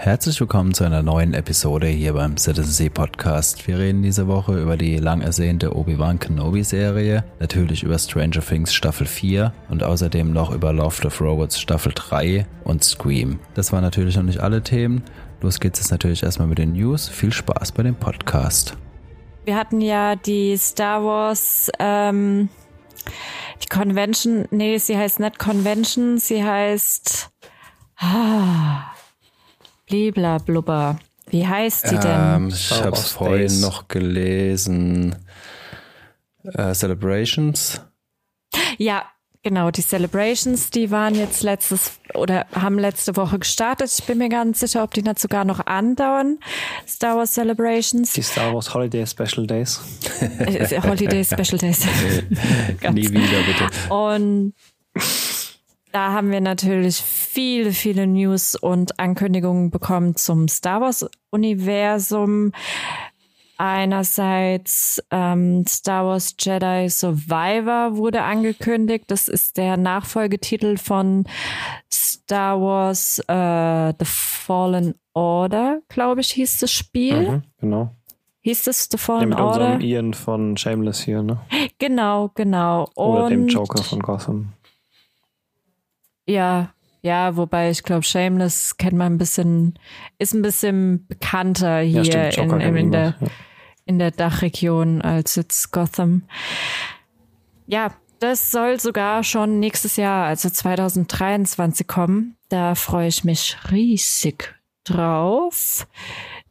Herzlich willkommen zu einer neuen Episode hier beim Citizen Podcast. Wir reden diese Woche über die lang ersehnte Obi-Wan Kenobi Serie, natürlich über Stranger Things Staffel 4 und außerdem noch über Loft of Robots Staffel 3 und Scream. Das waren natürlich noch nicht alle Themen. Los geht's jetzt natürlich erstmal mit den News. Viel Spaß bei dem Podcast. Wir hatten ja die Star Wars, ähm, die Convention, nee, sie heißt nicht Convention, sie heißt ah, Blibla Blubber. Wie heißt die denn? Ähm, ich habe es vorhin noch gelesen. Äh, Celebrations. Ja, genau, die Celebrations, die waren jetzt letztes oder haben letzte Woche gestartet. Ich bin mir ganz sicher, ob die nicht sogar noch andauern. Star Wars Celebrations. Die Star Wars Holiday Special Days. Äh, Holiday Special Days. Nie wieder, bitte. Und da haben wir natürlich viele, viele News und Ankündigungen bekommen zum Star Wars Universum. Einerseits ähm, Star Wars Jedi Survivor wurde angekündigt. Das ist der Nachfolgetitel von Star Wars äh, The Fallen Order, glaube ich, hieß das Spiel. Mhm, genau. Hieß es The Fallen Ja, mit Order? unserem Ian von Shameless hier, ne? Genau, genau. Oder und dem Joker von Gotham. Ja, ja, wobei ich glaube, Shameless kennt man ein bisschen, ist ein bisschen bekannter hier Ja, stimmt, in, in, in, der, ja. in der Dachregion als jetzt Gotham. Ja, das soll sogar schon nächstes Jahr, also 2023 kommen. Da freue ich mich riesig drauf.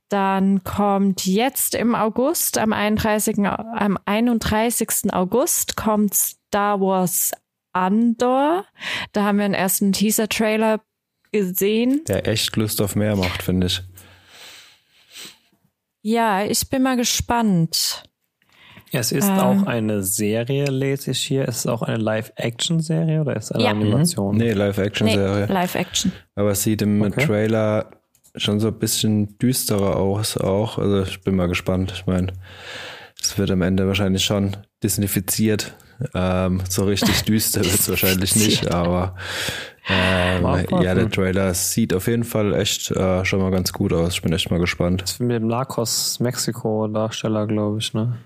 Dann kommt jetzt im August, am 31. Au- am 31. August kommt Star Wars Andor. Da haben wir einen ersten Teaser-Trailer gesehen. Der echt Lust auf mehr macht, finde ich. Ja, ich bin mal gespannt. Es ist Ähm. auch eine Serie, lese ich hier. Es ist auch eine Live-Action-Serie oder ist es eine Ja. Animation? Nee, Nee, Live-Action-Serie. Live-Action. Aber es sieht im Okay. Trailer schon so ein bisschen düsterer aus auch. Also ich bin mal gespannt. Ich meine, es wird am Ende wahrscheinlich schon disneyfiziert. Ähm, so richtig düster wird es wahrscheinlich nicht, aber ähm, ja, der Trailer sieht auf jeden Fall echt äh, schon mal ganz gut aus. Ich bin echt mal gespannt. Das ist mit dem Narcos Mexiko-Darsteller, glaube ich, ne?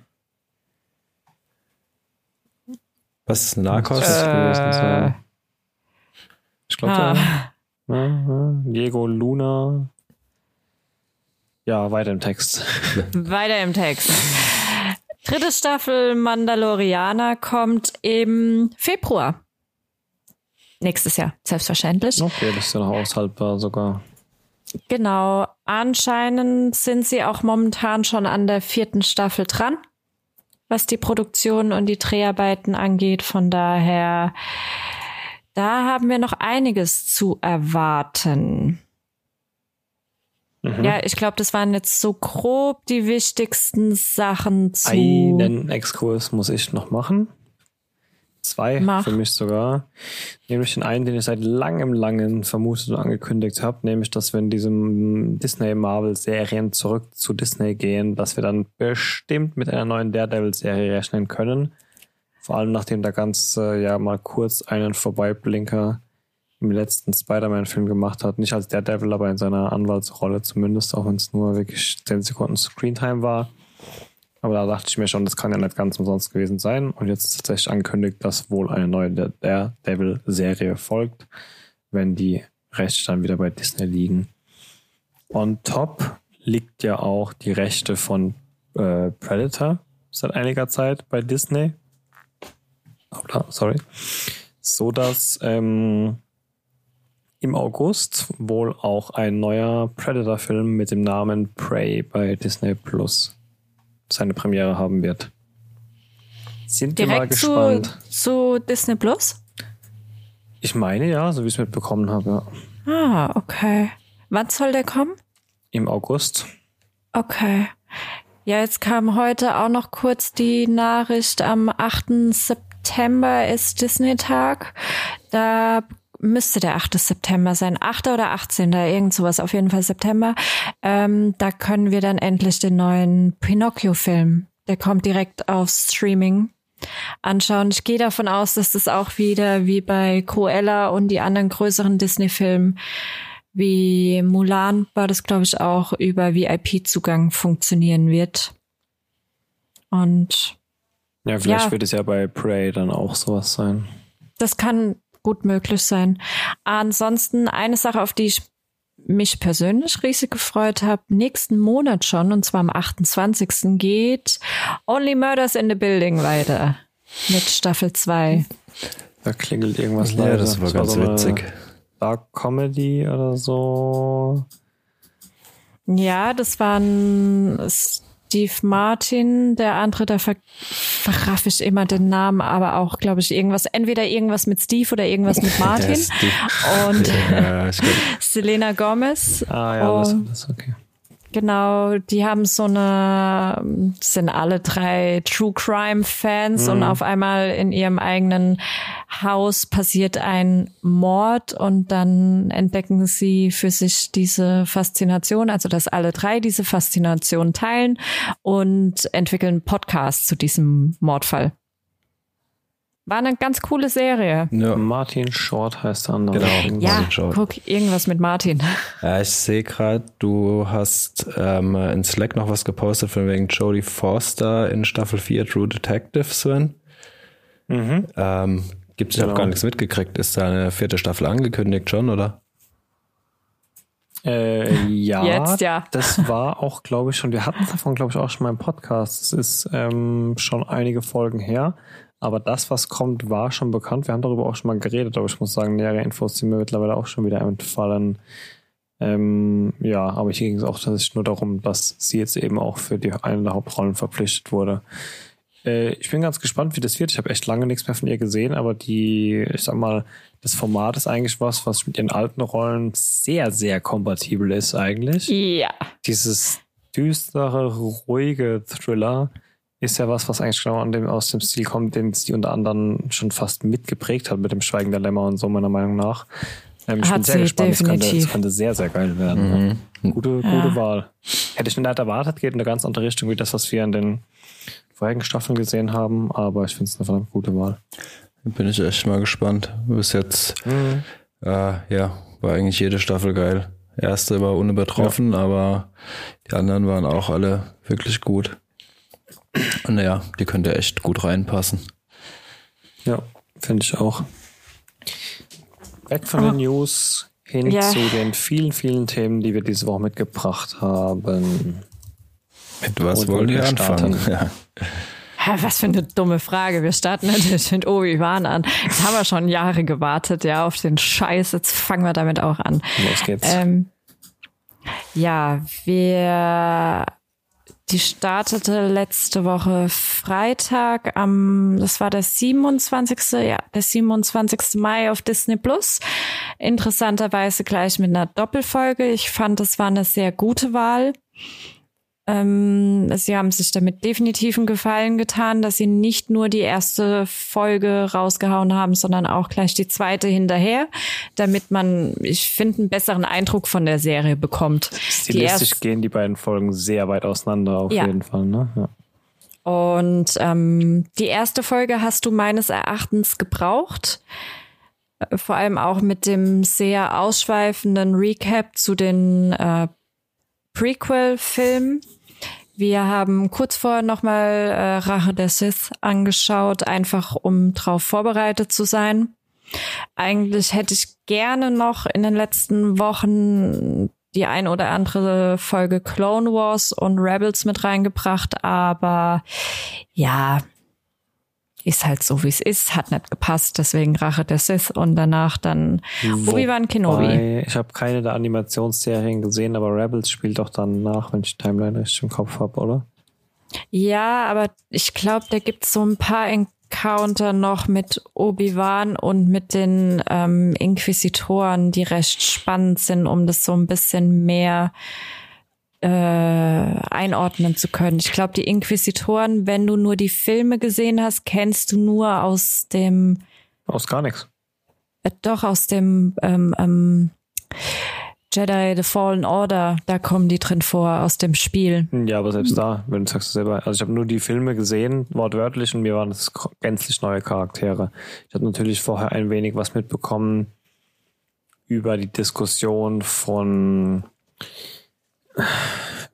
Was ist Narcos? So. Ich glaube, Ah. ja. Ja, ja. Diego Luna. Ja, weiter im Text. Weiter im Text. Dritte Staffel Mandalorianer kommt im Februar. Nächstes Jahr, selbstverständlich. Okay, das ist ja noch aushaltbar sogar. Genau. Anscheinend sind sie auch momentan schon an der vierten Staffel dran, was die Produktion und die Dreharbeiten angeht. Von daher, da haben wir noch einiges zu erwarten. Mhm. Ja, ich glaube, das waren jetzt so grob die wichtigsten Sachen zu. Einen Exkurs muss ich noch machen. Zwei Mach. für mich sogar. Nämlich den einen, den ich seit langem, langem vermutet und angekündigt habe, nämlich, dass wir in diesem Disney-Marvel-Serien zurück zu Disney gehen, dass wir dann bestimmt mit einer neuen Daredevil-Serie rechnen können. Vor allem nachdem der ganze ja mal kurz einen Vorbeiblinker im letzten Spider-Man-Film gemacht hat. Nicht als Daredevil, aber in seiner Anwaltsrolle zumindest, auch wenn es nur wirklich 10 Sekunden Screentime war. Aber da dachte ich mir schon, das kann ja nicht ganz umsonst gewesen sein. Und jetzt ist tatsächlich angekündigt, dass wohl eine neue Daredevil-Serie folgt, wenn die Rechte dann wieder bei Disney liegen. On top liegt ja auch die Rechte von äh, Predator seit einiger Zeit bei Disney. Hoppla, sorry. So dass ähm, im August wohl auch ein neuer Predator-Film mit dem Namen Prey bei Disney Plus seine Premiere haben wird. Sind wir mal Direkt zu, gespannt. zu Disney Plus? Ich meine ja, so wie ich es mitbekommen habe, ja. Ah, okay. Wann soll der kommen? im August. Okay. Ja, jetzt kam heute auch noch kurz die Nachricht, am 8. September ist Disney-Tag. Da müsste der 8. September sein. 8. oder 18. Irgend sowas, auf jeden Fall September. Ähm, da können wir dann endlich den neuen Pinocchio-Film. Der kommt direkt auf Streaming anschauen. Ich gehe davon aus, dass das auch wieder wie bei Cruella und die anderen größeren Disney-Filmen wie Mulan war das, glaube ich, auch über VIP-Zugang funktionieren wird. Und Ja, vielleicht Ja. wird es ja bei Prey dann auch sowas sein. das kann gut möglich sein. Ansonsten eine Sache, auf die ich mich persönlich riesig gefreut habe, nächsten Monat schon, und zwar am 28. geht Only Murders in the Building weiter mit Staffel 2. Da klingelt irgendwas Ja, leise. das war ganz so eine witzig. Dark Comedy oder so. Ja, das waren Steve Martin, der andere, da ver verraff ich immer den Namen, aber auch, glaube ich, irgendwas, entweder irgendwas mit Steve oder irgendwas mit Martin. Ist Und Ja, Selena Gomez. Ah ja, das, Oh. das okay. Genau, die haben so eine, sind alle drei True Crime Fans und auf einmal in ihrem eigenen Haus passiert ein Mord und dann entdecken sie für sich diese Faszination, also dass alle drei diese Faszination teilen und entwickeln einen Podcast zu diesem Mordfall. War eine ganz coole Serie. ja. Martin Short heißt der andere. Genau. Ja, Martin Short. guck, irgendwas mit Martin. Ja, ich sehe gerade, du hast ähm, in Slack noch was gepostet von wegen Jodie Forster in Staffel 4 True Detective, Sven. Mhm. Ähm, Gibt es Genau. auch gar nichts mitgekriegt. Ist da eine vierte Staffel angekündigt schon, oder? Äh, ja, Jetzt, ja. das war auch, glaube ich, schon, wir hatten es davon, glaube ich, auch schon mal im Podcast. Es ist ähm, schon einige Folgen her. Aber das, was kommt, war schon bekannt. Wir haben darüber auch schon mal geredet, aber ich muss sagen, nähere Infos sind mir mittlerweile auch schon wieder entfallen. Ähm, ja, aber hier ging es auch tatsächlich nur darum, dass sie jetzt eben auch für die eine der Hauptrollen verpflichtet wurde. Äh, ich bin ganz gespannt, wie das wird. Ich habe echt lange nichts mehr von ihr gesehen, aber die, ich sag mal, das Format ist eigentlich was, was mit ihren alten Rollen sehr, sehr kompatibel ist eigentlich. Ja. Dieses düstere, ruhige Thriller ist ja was, was eigentlich genau an dem, aus dem Stil kommt, den sie unter anderem schon fast mitgeprägt hat mit dem Schweigen der Lämmer und so, meiner Meinung nach. Ähm, ich Hat bin sehr sie, gespannt. Das könnte, das könnte sehr, sehr geil werden. Ja. Gute, gute Ja. Wahl. Hätte ich nicht erwartet, geht in eine ganz andere Richtung wie das, was wir in den vorherigen Staffeln gesehen haben, aber ich finde es eine verdammt gute Wahl. Bin ich echt mal gespannt. Bis jetzt, äh, ja, war eigentlich jede Staffel geil. Erste war unübertroffen, aber die anderen waren auch alle wirklich gut. Und naja, die könnte echt gut reinpassen. Ja, finde ich auch. Weg von den News hin Ja. zu den vielen, vielen Themen, die wir diese Woche mitgebracht haben. Mit was wollen wir anfangen? starten. Ja. Ja, Was für eine dumme Frage. Wir starten natürlich mit Obi-Wan an. Jetzt haben wir schon Jahre gewartet, ja, auf den Scheiß. Jetzt fangen wir damit auch an. Los geht's. Ähm, ja, wir, die startete letzte Woche Freitag am, das war der 27. Ja, der 27. Mai auf Disney Plus. Interessanterweise gleich mit einer Doppelfolge. Ich fand, das war eine sehr gute Wahl. Ähm, sie haben sich damit definitiv einen Gefallen getan, dass sie nicht nur die erste Folge rausgehauen haben, sondern auch gleich die zweite hinterher, damit man, ich finde, einen besseren Eindruck von der Serie bekommt. Die Stilistisch erst- gehen die beiden Folgen sehr weit auseinander, auf Ja. jeden Fall. Ne? Ja. Und ähm, die erste Folge hast du meines Erachtens gebraucht. Äh, Vor allem auch mit dem sehr ausschweifenden Recap zu den äh, Prequel-Filmen. Wir haben kurz vorher nochmal äh, Rache der Sith angeschaut, einfach um drauf vorbereitet zu sein. Eigentlich hätte ich gerne noch in den letzten Wochen die ein oder andere Folge Clone Wars und Rebels mit reingebracht, aber ja, ist halt so, wie es ist, hat nicht gepasst, deswegen Rache der Sith und danach dann Obi-Wan Kenobi. Ich habe keine der Animationsserien gesehen, aber Rebels spielt doch dann nach, wenn ich Timeline richtig im Kopf habe, oder? Ja, aber ich glaube, da gibt's so ein paar Encounter noch mit Obi-Wan und mit den ähm, Inquisitoren, die recht spannend sind, um das so ein bisschen mehr äh, einordnen zu können. Ich glaube, die Inquisitoren, wenn du nur die Filme gesehen hast, kennst du nur aus dem, Aus gar nichts. äh, doch aus dem ähm, ähm, Jedi The Fallen Order, da kommen die drin vor, aus dem Spiel. Ja, aber selbst da, wenn du sagst selber, also ich habe nur die Filme gesehen, wortwörtlich, und mir waren das gänzlich neue Charaktere. Ich habe natürlich vorher ein wenig was mitbekommen über die Diskussion von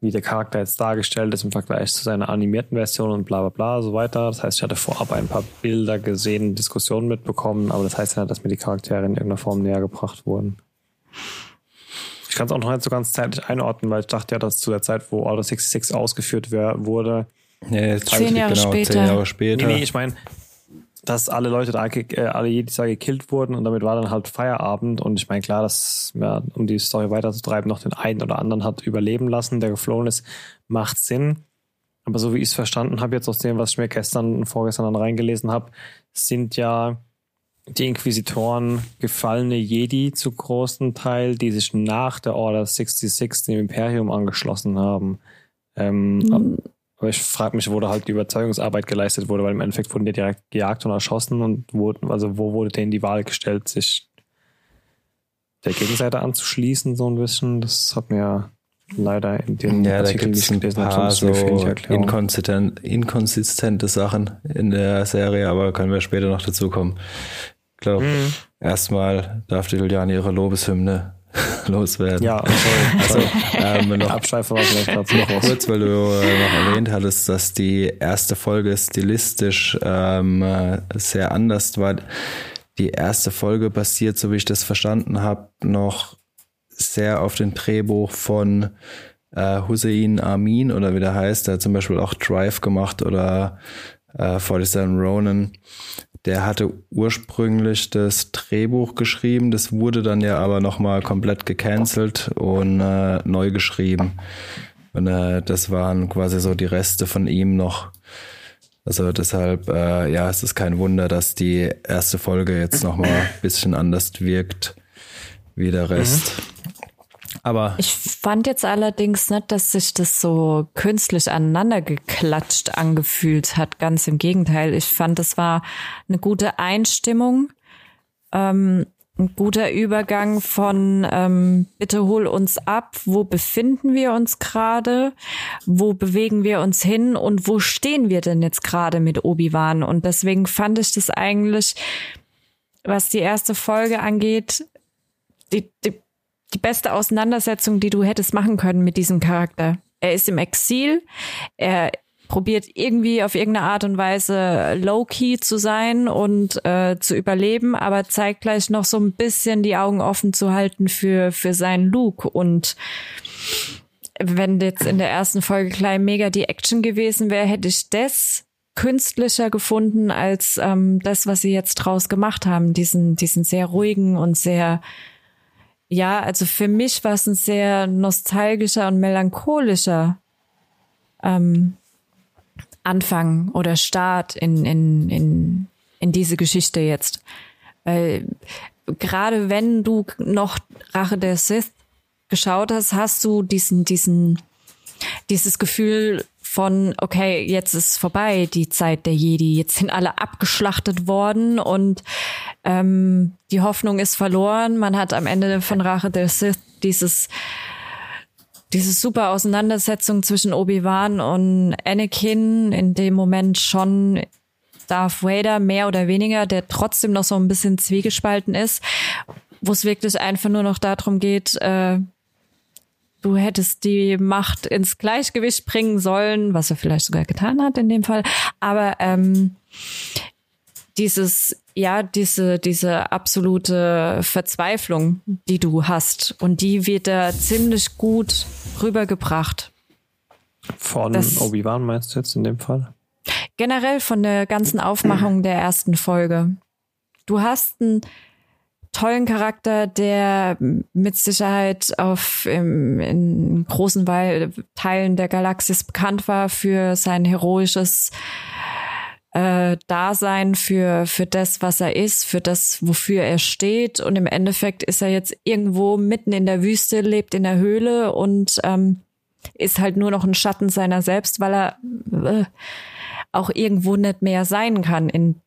wie der Charakter jetzt dargestellt ist im Vergleich zu seiner animierten Version und bla bla bla so weiter. Das heißt, ich hatte vorab ein paar Bilder gesehen, Diskussionen mitbekommen, aber das heißt ja, dass mir die Charaktere in irgendeiner Form näher gebracht wurden. Ich kann es auch noch nicht so ganz zeitlich einordnen, weil ich dachte ja, dass zu der Zeit, wo Order 66 ausgeführt wurde, Ja, Zehn Jahre genau, später. Zehn Jahre später. Nee, nee, ich meine, dass alle Leute da, äh, alle Jedis da gekillt wurden und damit war dann halt Feierabend und ich meine, klar, dass ja, um die Story weiterzutreiben, noch den einen oder anderen hat überleben lassen, der geflohen ist, macht Sinn. Aber so wie ich es verstanden habe, jetzt aus dem, was ich mir gestern und vorgestern dann reingelesen habe, sind ja die Inquisitoren gefallene Jedi zu großen Teil, die sich nach der Order 66 dem Imperium angeschlossen haben. Ähm, aber ich frage mich, wo da halt die Überzeugungsarbeit geleistet wurde, weil im Endeffekt wurden die direkt gejagt und erschossen und wurden, also wo wurde denen die Wahl gestellt, sich der Gegenseite anzuschließen, so ein bisschen. Das hat mir leider in den Ja, Artikeln, die ich ein gelesen habe, so inkonsistent, inkonsistente Sachen in der Serie, aber können wir später noch dazu kommen. Ich glaube, Mhm. erstmal darf die Juliane ihre Lobeshymne loswerden. Ja, sorry. Also, ähm, noch Abschweife war vielleicht gerade noch was. kurz, weil du äh, noch erwähnt hattest, dass die erste Folge stilistisch ähm, äh, sehr anders war. Die erste Folge basiert, so wie ich das verstanden habe, noch sehr auf dem Drehbuch von äh, Hussein Amin oder wie der heißt. Der hat zum Beispiel auch Drive gemacht oder äh, 47 Ronin. Der hatte ursprünglich das Drehbuch geschrieben, das wurde dann ja aber nochmal komplett gecancelt und äh, neu geschrieben. Und äh, das waren quasi so die Reste von ihm noch. Also deshalb, äh, ja, es ist kein Wunder, dass die erste Folge jetzt nochmal ein bisschen anders wirkt wie der Rest. Aber Ich fand jetzt allerdings nicht, dass sich das so künstlich aneinander geklatscht angefühlt hat. Ganz im Gegenteil. Ich fand, das war eine gute Einstimmung, ähm, ein guter Übergang von ähm, bitte hol uns ab, wo befinden wir uns gerade, wo bewegen wir uns hin und wo stehen wir denn jetzt gerade mit Obi-Wan? Und deswegen fand ich das eigentlich, was die erste Folge angeht, die, die die beste Auseinandersetzung, die du hättest machen können mit diesem Charakter. Er ist im Exil, er probiert irgendwie auf irgendeine Art und Weise low-key zu sein und äh, zu überleben, aber zeitgleich noch so ein bisschen die Augen offen zu halten für, für seinen Luke. Und wenn jetzt in der ersten Folge klein mega die Action gewesen wäre, hätte ich das künstlicher gefunden als ähm, das, was sie jetzt draus gemacht haben. Diesen, diesen sehr ruhigen und sehr ja, also für mich war es ein sehr nostalgischer und melancholischer ähm, Anfang oder Start in, in, in, in diese Geschichte jetzt. Weil gerade wenn du noch Rache der Sith geschaut hast, hast du diesen, diesen, dieses Gefühl von, okay, jetzt ist vorbei die Zeit der Jedi, jetzt sind alle abgeschlachtet worden und ähm, die Hoffnung ist verloren. Man hat am Ende von Rache der Sith dieses diese super Auseinandersetzung zwischen Obi-Wan und Anakin, in dem Moment schon Darth Vader mehr oder weniger, der trotzdem noch so ein bisschen zwiegespalten ist, wo es wirklich einfach nur noch darum geht, äh, du hättest die Macht ins Gleichgewicht bringen sollen, was er vielleicht sogar getan hat in dem Fall. Aber ähm, dieses, ja, diese, diese absolute Verzweiflung, die du hast, und die wird da ziemlich gut rübergebracht. Von Obi-Wan meinst du jetzt in dem Fall? Generell von der ganzen Aufmachung der ersten Folge. Du hast einen tollen Charakter, der mit Sicherheit auf im, in großen Teilen der Galaxis bekannt war für sein heroisches äh, Dasein, für, für das, was er ist, für das, wofür er steht. Und im Endeffekt ist er jetzt irgendwo mitten in der Wüste, lebt in der Höhle und ähm, ist halt nur noch ein Schatten seiner selbst, weil er äh, auch irgendwo nicht mehr sein kann in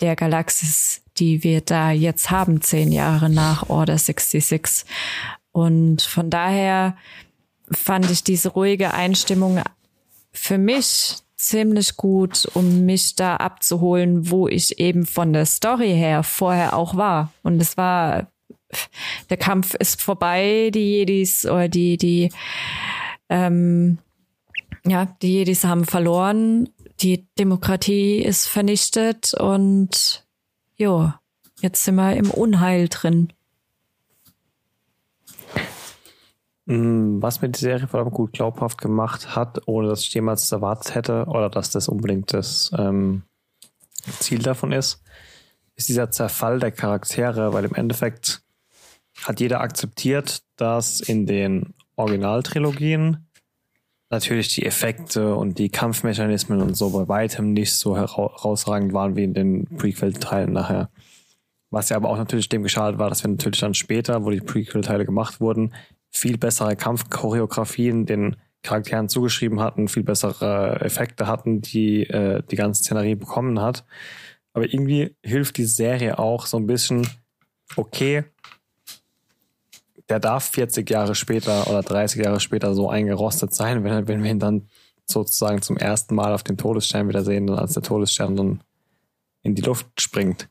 der Galaxis, die wir da jetzt haben, zehn Jahre nach Order 66. Und von daher fand ich diese ruhige Einstimmung für mich ziemlich gut, um mich da abzuholen, wo ich eben von der Story her vorher auch war. Und es war der Kampf ist vorbei, die Jedis oder die, die, ähm, ja, die Jedis haben verloren, die Demokratie ist vernichtet und jo, jetzt sind wir im Unheil drin. Mm, was mir die Serie vor allem gut glaubhaft gemacht hat, ohne dass ich jemals erwartet hätte oder dass das unbedingt das ähm, Ziel davon ist, ist dieser Zerfall der Charaktere, weil im Endeffekt hat jeder akzeptiert, dass in den Originaltrilogien natürlich die Effekte und die Kampfmechanismen und so bei weitem nicht so herausragend waren wie in den Prequel-Teilen nachher. Was ja aber auch natürlich dem geschadet war, dass wir natürlich dann später, wo die Prequel-Teile gemacht wurden, viel bessere Kampfchoreografien den Charakteren zugeschrieben hatten, viel bessere Effekte hatten, die äh, die ganze Szenerie bekommen hat. Aber irgendwie hilft die Serie auch so ein bisschen, okay, der darf 40 Jahre später oder 30 Jahre später so eingerostet sein, wenn, wenn wir ihn dann sozusagen zum ersten Mal auf dem Todesstern wieder sehen, als der Todesstern dann in die Luft springt.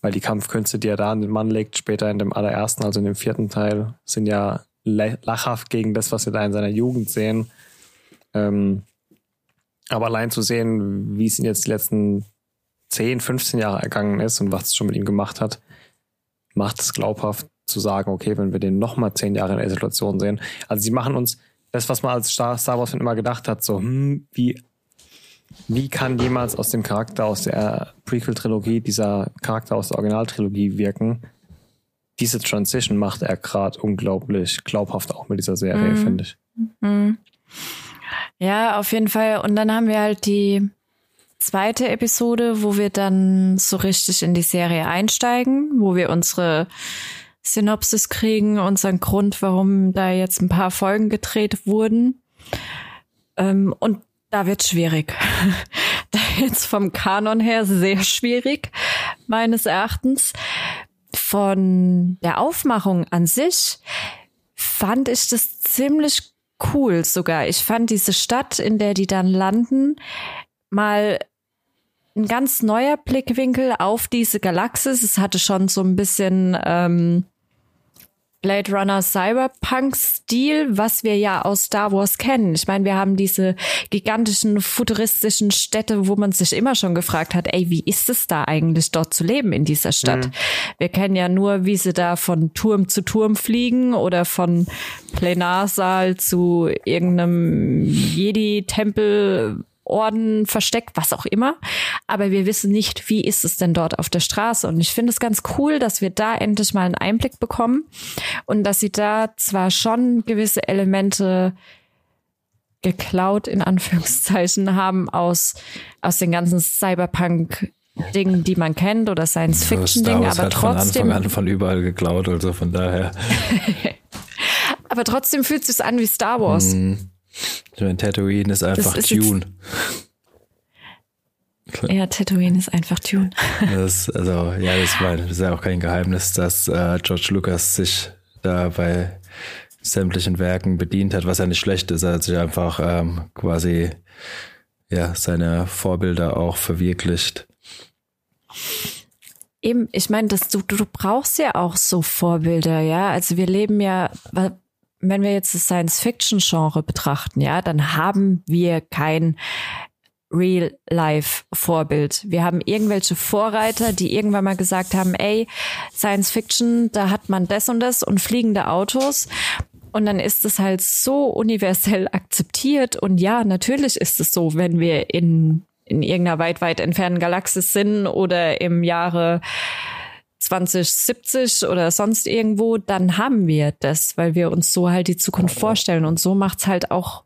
Weil die Kampfkünste, die er da an den Mann legt, später in dem allerersten, also in dem vierten Teil, sind ja lachhaft gegen das, was wir da in seiner Jugend sehen. Ähm, aber allein zu sehen, wie es ihn jetzt die letzten 10, 15 Jahre ergangen ist und was es schon mit ihm gemacht hat, macht es glaubhaft zu sagen, okay, wenn wir den nochmal 10 Jahre in der Situation sehen. Also sie machen uns das, was man als Star, Star Wars immer gedacht hat, so, hm, wie, wie kann jemals aus dem Charakter aus der Prequel-Trilogie dieser Charakter aus der Originaltrilogie wirken? diese Transition macht er gerade unglaublich glaubhaft auch mit dieser Serie, mhm. finde ich. Mhm. Ja, auf jeden Fall. Und dann haben wir halt die zweite Episode, wo wir dann so richtig in die Serie einsteigen, wo wir unsere Synopsis kriegen, unseren Grund, warum da jetzt ein paar Folgen gedreht wurden. Ähm, und da wird schwierig. da jetzt vom Kanon her sehr schwierig, meines Erachtens von der Aufmachung an sich fand ich das ziemlich cool sogar. Ich fand diese Stadt, in der die dann landen, mal ein ganz neuer Blickwinkel auf diese Galaxis. Es hatte schon so ein bisschen ähm, Blade Runner Cyberpunk-Stil, was wir ja aus Star Wars kennen. Ich meine, wir haben diese gigantischen futuristischen Städte, wo man sich immer schon gefragt hat, ey, wie ist es da eigentlich dort zu leben in dieser Stadt? Mhm. Wir kennen ja nur, wie sie da von Turm zu Turm fliegen oder von Plenarsaal zu irgendeinem Jedi-Tempel Orden versteckt, was auch immer. Aber wir wissen nicht, wie ist es denn dort auf der Straße. Und ich finde es ganz cool, dass wir da endlich mal einen Einblick bekommen und dass sie da zwar schon gewisse Elemente geklaut in Anführungszeichen haben aus, aus den ganzen Cyberpunk Dingen, die man kennt oder Science Fiction Dingen, aber trotzdem von Anfang an von überall geklaut, also von daher. aber trotzdem fühlt es sich an wie Star Wars. Mm. Ich meine, Tatooine ist einfach ist Tune. Ja, Tatooine ist einfach Tune. Das, also, ja, das, war, das ist ja auch kein Geheimnis, dass äh, George Lucas sich da bei sämtlichen Werken bedient hat, was ja nicht schlecht ist. Er hat sich einfach ähm, quasi ja, seine Vorbilder auch verwirklicht. Eben, ich meine, du, du brauchst ja auch so Vorbilder, ja. Also wir leben ja, wenn wir jetzt das Science-Fiction-Genre betrachten, ja, dann haben wir kein Real-Life-Vorbild. Wir haben irgendwelche Vorreiter, die irgendwann mal gesagt haben, ey, Science-Fiction, da hat man das und das und fliegende Autos. Und dann ist es halt so universell akzeptiert. Und ja, natürlich ist es so, wenn wir in, in irgendeiner weit, weit entfernten Galaxis sind oder im Jahre 2070 oder sonst irgendwo, dann haben wir das, weil wir uns so halt die Zukunft vorstellen. Und so macht's halt auch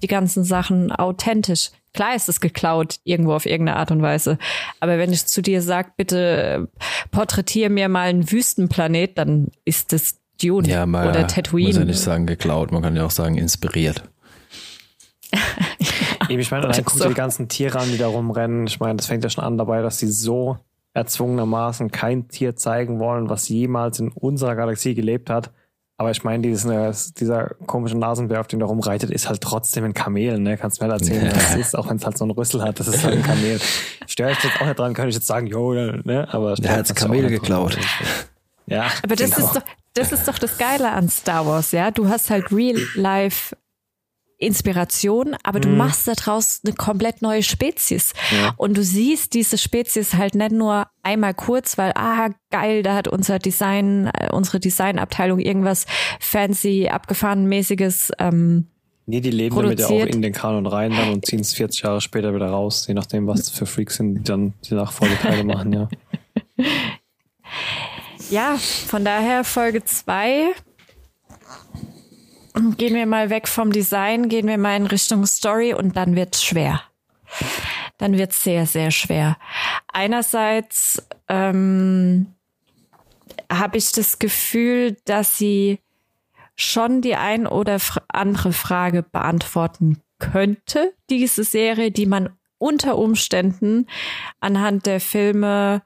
die ganzen Sachen authentisch. Klar ist es geklaut, irgendwo auf irgendeine Art und Weise. Aber wenn ich zu dir sag, bitte porträtier mir mal einen Wüstenplanet, dann ist das Dune ja, mal, oder Tatooine. Muss ja nicht sagen geklaut, man kann ja auch sagen inspiriert. ja, ich meine, dann guck so. die ganzen Tiere an, die da rumrennen. Ich meine, das fängt ja schon an dabei, dass sie so erzwungenermaßen kein Tier zeigen wollen, was jemals in unserer Galaxie gelebt hat. Aber ich meine, dieses, dieser komische Nasenbär, auf dem da rumreitet, ist halt trotzdem ein Kamel, ne? Kannst du mir halt erzählen, was das ist, auch wenn es halt so einen Rüssel hat, das ist halt ein Kamel. Störe ich jetzt auch nicht dran, könnte ich jetzt sagen, jo, ne? Aber der hat das Kamel geklaut. Ja, Aber das genau. ist doch, das ist doch das Geile an Star Wars, ja. Du hast halt Real Life Inspiration, aber du machst daraus eine komplett neue Spezies. Ja. Und du siehst diese Spezies halt nicht nur einmal kurz, weil, ah, geil, da hat unser Design, äh, unsere Designabteilung irgendwas fancy, abgefahrenmäßiges, ähm, Nee, die leben damit ja auch produziert. in den Kanon rein dann und ziehen es 40 Jahre später wieder raus, je nachdem, was für Freaks sind, die dann die Nachfolgeteile machen, ja. Ja, von daher Folge zwei Gehen wir mal weg vom Design, gehen wir mal in Richtung Story und dann wird's schwer. Dann wird's sehr, sehr schwer. Einerseits ähm, habe ich das Gefühl, dass sie schon die ein oder andere Frage beantworten könnte, diese Serie, die man unter Umständen anhand der Filme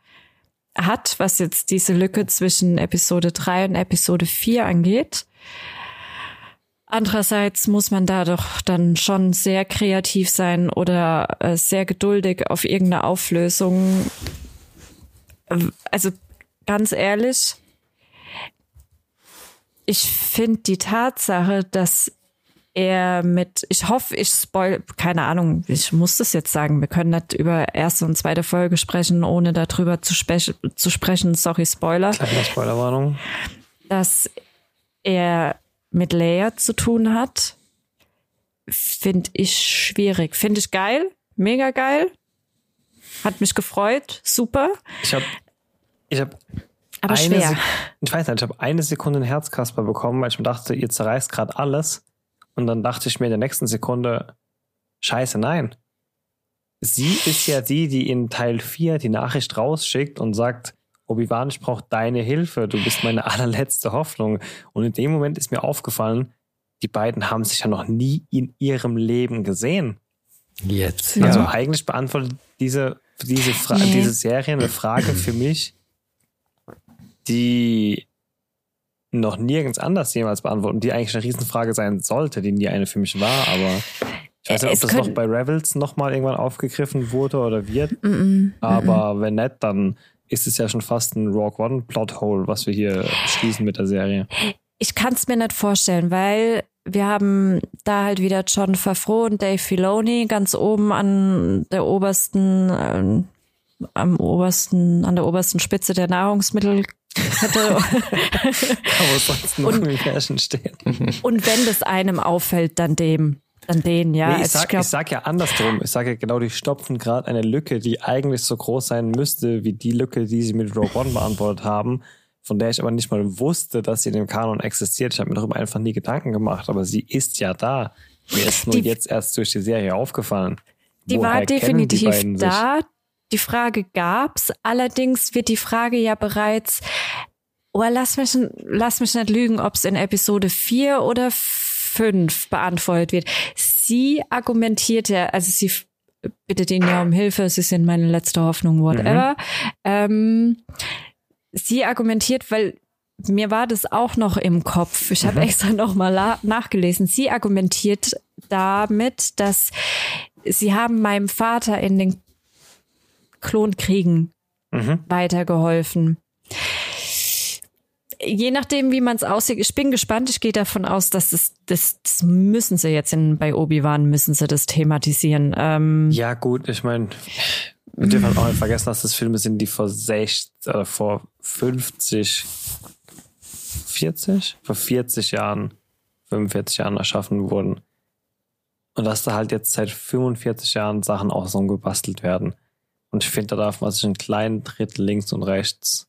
hat, was jetzt diese Lücke zwischen Episode 3 und Episode 4 angeht. Andererseits muss man da doch dann schon sehr kreativ sein oder äh, sehr geduldig auf irgendeine Auflösung. Also ganz ehrlich, ich finde die Tatsache, dass er mit, ich hoffe, ich spoil, keine Ahnung, ich muss das jetzt sagen, wir können nicht über erste und zweite Folge sprechen, ohne darüber zu, spe zu sprechen, sorry, Spoiler, Kleine Spoilerwarnung. dass er mit Leia zu tun hat, finde ich schwierig. Finde ich geil, mega geil. Hat mich gefreut, super, Ich habe ich hab aber eine schwer. Sek ich weiß nicht, ich habe eine Sekunde einen Herzkasper bekommen, weil ich mir dachte, ihr zerreißt gerade alles. Und dann dachte ich mir in der nächsten Sekunde, scheiße, nein. Sie ist ja die, die in Teil 4 die Nachricht rausschickt und sagt, Obi-Wan, ich brauche deine Hilfe, du bist meine allerletzte Hoffnung. Und in dem Moment ist mir aufgefallen, die beiden haben sich ja noch nie in ihrem Leben gesehen. Jetzt, Ja. Also ja. eigentlich beantwortet diese, diese, Fra Nee. diese Serie eine Frage für mich, die noch nirgends anders jemals beantwortet und die eigentlich eine Riesenfrage sein sollte, die nie eine für mich war, aber ich weiß nicht, ob Es das noch bei Rebels nochmal irgendwann aufgegriffen wurde oder wird, Mm -mm. aber wenn nicht, dann ist es ja schon fast ein Rogue One Plothole, was wir hier schließen mit der Serie. Ich kann es mir nicht vorstellen, weil wir haben da halt wieder John Favreau und Dave Filoni ganz oben an der obersten, ähm, am obersten, an der obersten Spitze der Nahrungsmittelkette. Aber sonst noch Und- stehen. und wenn das einem auffällt, dann dem, dann den, ja. Nee, ich, Also sag, glaub- ich sag ja andersrum. Ich sage ja genau, die stopfen gerade eine Lücke, die eigentlich so groß sein müsste, wie die Lücke, die sie mit Rogue One beantwortet haben, von der ich aber nicht mal wusste, dass sie in dem Kanon existiert. Ich habe mir darüber einfach nie Gedanken gemacht, aber sie ist ja da. Mir ist nur Die- jetzt erst durch die Serie aufgefallen. Die Woher war die definitiv sich? da. Die Frage gab's. Allerdings wird die Frage ja bereits, oh, lass mich, lass mich nicht lügen, ob es in Episode 4 oder 5 beantwortet wird. Sie argumentiert ja, also sie bittet ihn ja um Hilfe, sie sind meine letzte Hoffnung, whatever. Ähm, sie argumentiert, weil mir war das auch noch im Kopf. Ich habe extra noch mal la- nachgelesen. Sie argumentiert damit, dass sie haben meinem Vater in den Klonkriegen Mhm. weitergeholfen. Je nachdem, wie man es aussieht, ich bin gespannt. Ich gehe davon aus, dass das, das, das müssen sie jetzt in, bei Obi-Wan müssen sie das thematisieren. Ähm, Ja, gut, ich meine, wir dürfen auch nicht vergessen, dass das Filme sind, die vor 60, äh, vor 50, 40, vor 40 Jahren, 45 Jahren erschaffen wurden. Und dass da halt jetzt seit 45 Jahren Sachen auch so gebastelt werden. Und ich finde, da darf man sich einen kleinen Tritt links und rechts,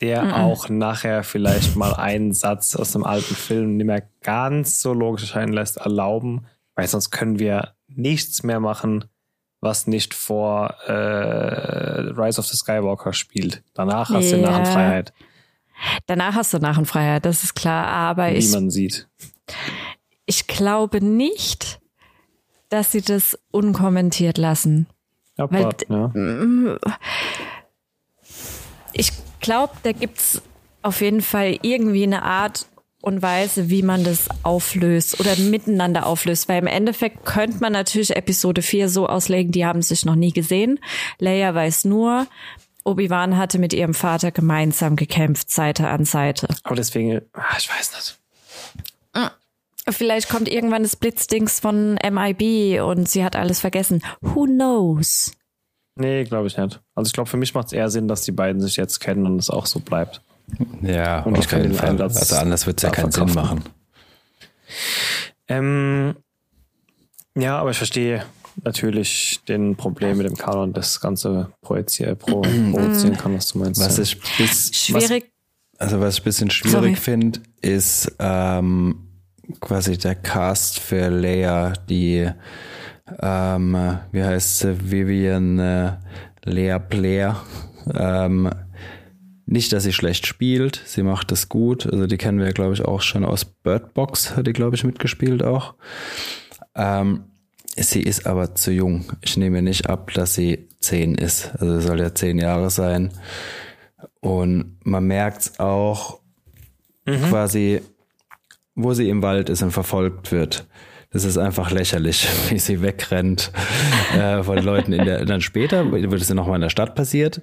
der Mhm. auch nachher vielleicht mal einen Satz aus dem alten Film nicht mehr ganz so logisch erscheinen lässt, erlauben, weil sonst können wir nichts mehr machen, was nicht vor äh, Rise of the Skywalker spielt. Danach hast du Ja. Narrenfreiheit, danach hast du Narrenfreiheit, das ist klar. Aber wie ich, man sieht. ich glaube nicht, dass sie das unkommentiert lassen. Bart, ja. Ich glaube, da gibt's auf jeden Fall irgendwie eine Art und Weise, wie man das auflöst oder miteinander auflöst. Weil im Endeffekt könnte man natürlich Episode 4 so auslegen, die haben sich noch nie gesehen. Leia weiß nur, Obi-Wan hatte mit ihrem Vater gemeinsam gekämpft, Seite an Seite. Aber deswegen, ach, ich weiß nicht. Vielleicht kommt irgendwann das Blitzdings von MIB und sie hat alles vergessen. Who knows? Nee, glaube ich nicht. Also ich glaube, für mich macht es eher Sinn, dass die beiden sich jetzt kennen und es auch so bleibt. Ja, Und ich auf kann jeden den Fall. Einsatz Also anders wird es ja keinen Sinn verkraften. machen. Ähm, ja, aber ich verstehe natürlich den Problem mit dem Kanon, das Ganze projizieren, pro, provozieren kann, was du meinst. Was ja. ich bis, Schwierig. Also was ich ein bisschen schwierig finde, ist ähm, quasi der Cast für Leia, die ähm, wie heißt sie, Vivian äh, Lea Blair. Ähm, nicht, dass sie schlecht spielt, sie macht das gut. Also die kennen wir, glaube ich, auch schon aus Bird Box, hat die, glaube ich, mitgespielt auch. Ähm, sie ist aber zu jung. Ich nehme nicht ab, dass sie zehn ist. Also sie soll ja zehn Jahre sein. Und man merkt's auch quasi, wo sie im Wald ist und verfolgt wird. Das ist einfach lächerlich, wie sie wegrennt äh, von Leuten. In der, dann später wird es ja nochmal in der Stadt passiert.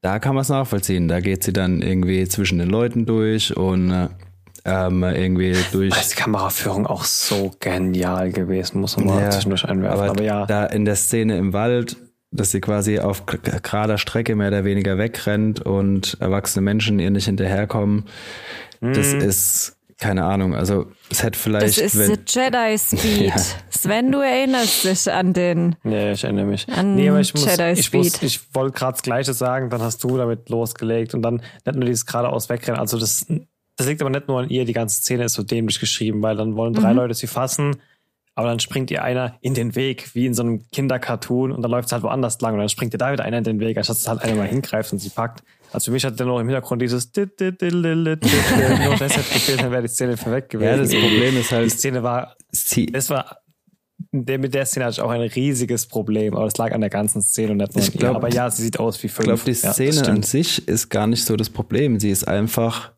Da kann man es nachvollziehen. Da geht sie dann irgendwie zwischen den Leuten durch und äh, ähm, irgendwie durch. Da ist die Kameraführung auch so genial gewesen, muss man mal zwischendurch einwerfen. Aber, Aber, ja, da in der Szene im Wald, dass sie quasi auf gerader Strecke mehr oder weniger wegrennt und erwachsene Menschen ihr nicht hinterherkommen, das Mhm. ist keine Ahnung. Also es hätte Das vielleicht, ist wenn, the Jedi Speed. Ja. Sven, du erinnerst dich an den. nee, ich erinnere mich. An nee, aber ich muss, Jedi ich, muss, Speed. ich wollte gerade das Gleiche sagen, dann hast du damit losgelegt und dann nicht nur dieses geradeaus wegrennen. Also das, das liegt aber nicht nur an ihr, die ganze Szene ist so dämlich geschrieben, weil dann wollen drei Leute sie fassen, aber dann springt ihr einer in den Weg, wie in so einem Kindercartoon und dann läuft es halt woanders lang und dann springt ihr da wieder einer in den Weg, anstatt dass halt einer mal hingreift und sie packt. Also für mich hat dann noch im Hintergrund dieses nur das hätte gefehlt, dann wäre die Szene vorweg gewesen. ja, das Problem ist die halt, Szene war das war mit der Szene hatte ich auch ein riesiges Problem, aber es lag an der ganzen Szene und nicht nur Ich an glaub- Aber ja, sie sieht aus wie ich fünf. glaube, die Ja, das Szene an stimmt. sich ist gar nicht so das Problem. Sie ist einfach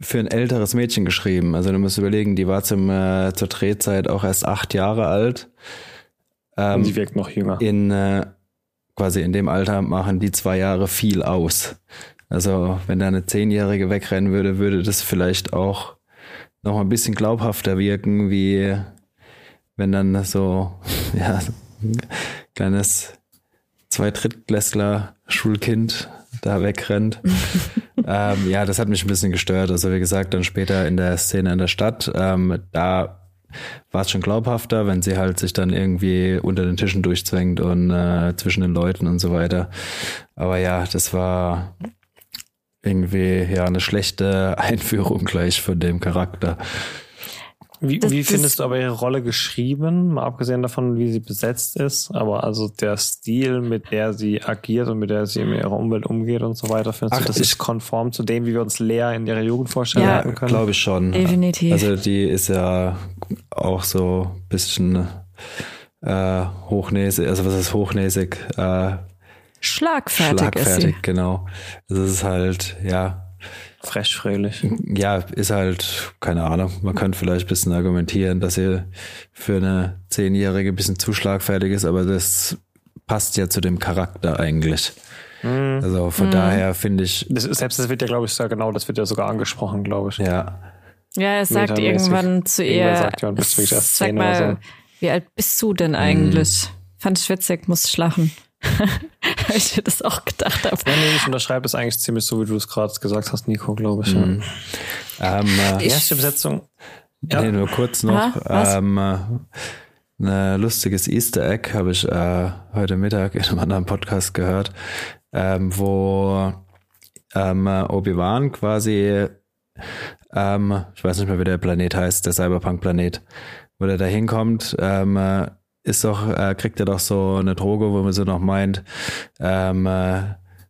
für ein älteres Mädchen geschrieben. Also du musst überlegen, die war zum, äh, zur Drehzeit auch erst acht Jahre alt. Ähm, Und sie wirkt noch jünger. in äh, quasi in dem Alter machen die zwei Jahre viel aus. Also wenn da eine Zehnjährige wegrennen würde, würde das vielleicht auch noch mal ein bisschen glaubhafter wirken, wie wenn dann so ja ein kleines Zweitrittklässler Schulkind da wegrennt. ähm, ja, das hat mich ein bisschen gestört. Also wie gesagt, dann später in der Szene in der Stadt, ähm, da war es schon glaubhafter, wenn sie halt sich dann irgendwie unter den Tischen durchzwängt und äh, zwischen den Leuten und so weiter. Aber ja, das war irgendwie ja eine schlechte Einführung gleich von dem Charakter. Wie, Das- wie das- findest du aber ihre Rolle geschrieben, mal abgesehen davon, wie sie besetzt ist, aber also der Stil, mit der sie agiert und mit der sie in ihrer Umwelt umgeht und so weiter, findest Ach, du, das ich- ist konform zu dem, wie wir uns Lea in ihrer Jugend vorstellen Ja, können? glaube ich schon. Definitiv. Also die ist ja auch so ein bisschen äh, hochnäsig, also was ist hochnäsig? Äh, Schlagfertig, schlagfertig, ist genau. Das ist halt, ja, Frech, fröhlich. ja, ist halt, keine Ahnung, man könnte vielleicht ein bisschen argumentieren, dass sie für eine Zehnjährige ein bisschen zu schlagfertig ist, aber das passt ja zu dem Charakter eigentlich. Mhm. Also von daher finde ich, Das, selbst das wird ja, glaube ich, sehr genau, das wird ja sogar angesprochen, glaube ich. ja. Ja, er sagt irgendwann zu ihr, sagt ja, du bist erst sag 10 oder mal, so. wie alt bist du denn eigentlich? Fand ich witzig, muss ich lachen. Weil ich mir das auch gedacht habe. Ja, nee, ich unterschreibe es eigentlich ziemlich so, wie du es gerade gesagt hast, Nico, glaube ich. Ja. ähm, äh, Die erste Besetzung. Ja. Nee, nur kurz noch. Was? ähm, äh, ein lustiges Easter Egg habe ich äh, heute Mittag in einem anderen Podcast gehört, ähm, wo ähm, Obi-Wan quasi, ähm, ich weiß nicht mehr, wie der Planet heißt, der Cyberpunk-Planet, wo der da hinkommt, ähm, äh, ist doch, äh, kriegt er doch so eine Droge, wo man so noch meint, ähm, äh,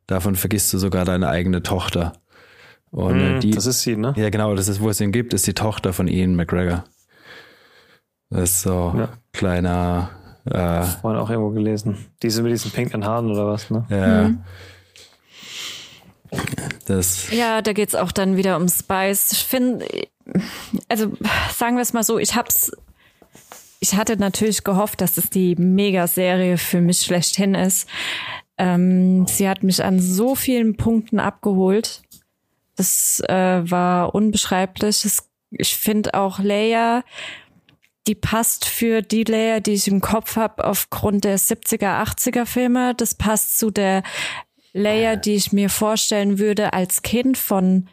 davon vergisst du sogar deine eigene Tochter. Und äh, Hm, die, das ist sie, ne? ja, genau, das ist, wo es ihn gibt, ist die Tochter von Ian McGregor. Das ist so Ja. kleiner, äh, Vorhin auch irgendwo gelesen. Diese mit diesen pinken Haaren oder was, ne? ja. Mhm. Das, Ja, da geht's auch dann wieder um Spice. Ich finde, also sagen wir es mal so, ich hab's, ich hatte natürlich gehofft, dass es die Mega-Serie für mich schlechthin ist. Ähm, sie hat mich an so vielen Punkten abgeholt. Das äh, war unbeschreiblich. Es, ich finde auch Leia, die passt für die Leia, die ich im Kopf habe, aufgrund der 70er, 80er Filme. Das passt zu der Leia, die ich mir vorstellen würde als Kind von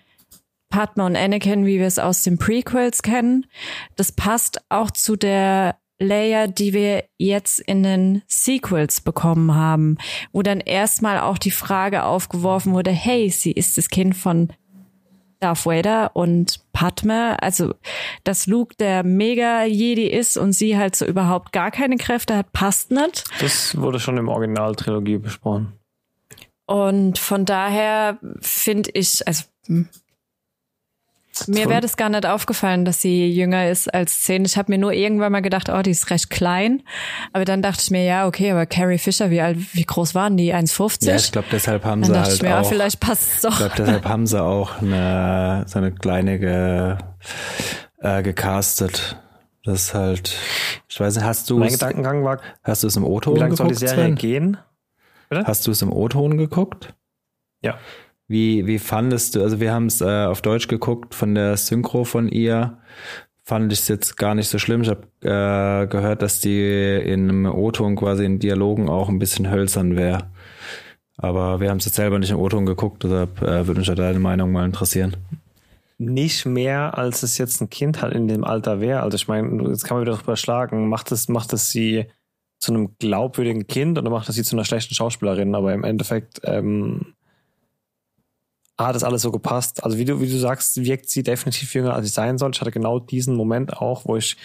Padma und Anakin, wie wir es aus den Prequels kennen. Das passt auch zu der Layer, die wir jetzt in den Sequels bekommen haben, wo dann erstmal auch die Frage aufgeworfen wurde, hey, sie ist das Kind von Darth Vader und Padme, also dass Luke der Mega-Jedi ist und sie halt so überhaupt gar keine Kräfte hat, passt nicht. Das wurde schon im Original-Trilogie besprochen. Und von daher finde ich, also hm, mir wäre das gar nicht aufgefallen, dass sie jünger ist als zehn. Ich habe mir nur irgendwann mal gedacht, oh, die ist recht klein. Aber dann dachte ich mir, ja, okay, aber Carrie Fisher, wie alt, wie groß waren die? 1,50? Ja, ich glaube, deshalb haben dann sie halt ich mir, auch. Vielleicht passt es doch. Ich glaube, deshalb haben sie auch eine, so eine kleine ge, äh, gecastet. Das ist halt, ich weiß nicht, hast du Mein Gedankengang war, hast du es im O-Ton geguckt? Wie lange soll die Serie Sven? gehen? Bitte? Hast du es im O-Ton geguckt? Ja. Wie, wie fandest du, also wir haben es äh, auf Deutsch geguckt von der Synchro von ihr. Fand ich es jetzt gar nicht so schlimm. Ich habe äh, gehört, dass die in einem O-Ton quasi in Dialogen auch ein bisschen hölzern wäre. Aber wir haben es jetzt selber nicht im O-Ton geguckt, deshalb äh, würde mich ja deine Meinung mal interessieren. Nicht mehr, als es jetzt ein Kind halt in dem Alter wäre. Also ich meine, jetzt kann man wieder drüber schlagen. Macht es, macht es sie zu einem glaubwürdigen Kind oder macht es sie zu einer schlechten Schauspielerin? Aber im Endeffekt ähm, hat das alles so gepasst. Also wie du, wie du sagst, wirkt sie definitiv jünger, als sie sein soll. Ich hatte genau diesen Moment auch, wo ich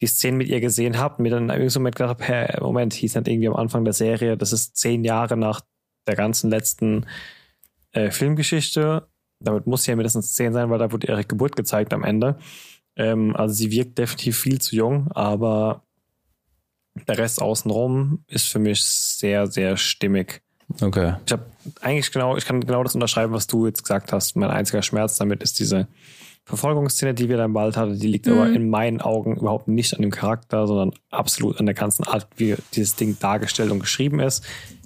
die Szene mit ihr gesehen habe, mir dann irgendeinem Moment gedacht habe, hey, Moment, hieß nicht irgendwie am Anfang der Serie, das ist zehn Jahre nach der ganzen letzten äh, Filmgeschichte. Damit muss sie ja mindestens zehn sein, weil da wurde ihre Geburt gezeigt am Ende. Ähm, also sie wirkt definitiv viel zu jung, aber der Rest außenrum ist für mich sehr, sehr stimmig. Okay. Ich habe eigentlich genau, ich kann genau das unterschreiben, was du jetzt gesagt hast. Mein einziger Schmerz damit ist diese Verfolgungsszene, die wir dann bald hatten. Die liegt mhm. aber in meinen Augen überhaupt nicht an dem Charakter, sondern absolut an der ganzen Art, wie dieses Ding dargestellt und geschrieben ist.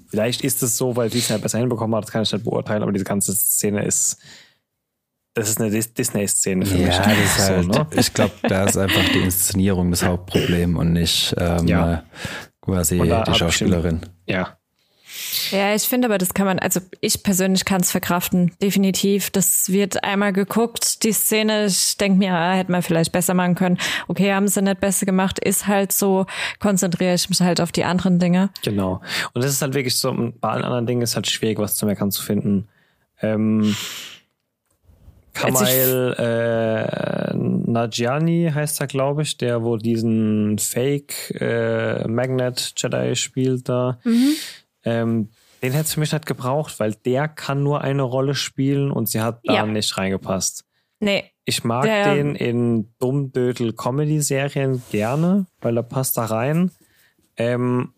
Vielleicht ist es so, weil Disney besser hinbekommen hat, das kann ich nicht beurteilen, aber diese ganze Szene ist, das ist eine Disney-Szene für ja, mich. Das ist halt, so, ne? Ich glaube, da ist einfach die Inszenierung das Hauptproblem und nicht ähm, ja. quasi die Schauspielerin. Ja, ja, ich finde aber, das kann man, also ich persönlich kann es verkraften, definitiv. Das wird einmal geguckt, die Szene, ich denke mir, ah, hätte man vielleicht besser machen können. Okay, haben sie nicht besser gemacht, ist halt so, konzentriere ich mich halt auf die anderen Dinge. Genau. Und das ist halt wirklich so, bei allen anderen Dingen ist halt schwierig, was zu meckern zu finden. Ähm, Kamal äh, Najani heißt er, glaube ich, der wo diesen Fake äh, Magnet Jedi spielt da. Mhm. Ähm, den hätte es für mich nicht gebraucht, weil der kann nur eine Rolle spielen und sie hat da ja. nicht reingepasst. Nee. Ich mag der, den in dummdödel Comedy-Serien gerne, weil er passt da rein. Ähm,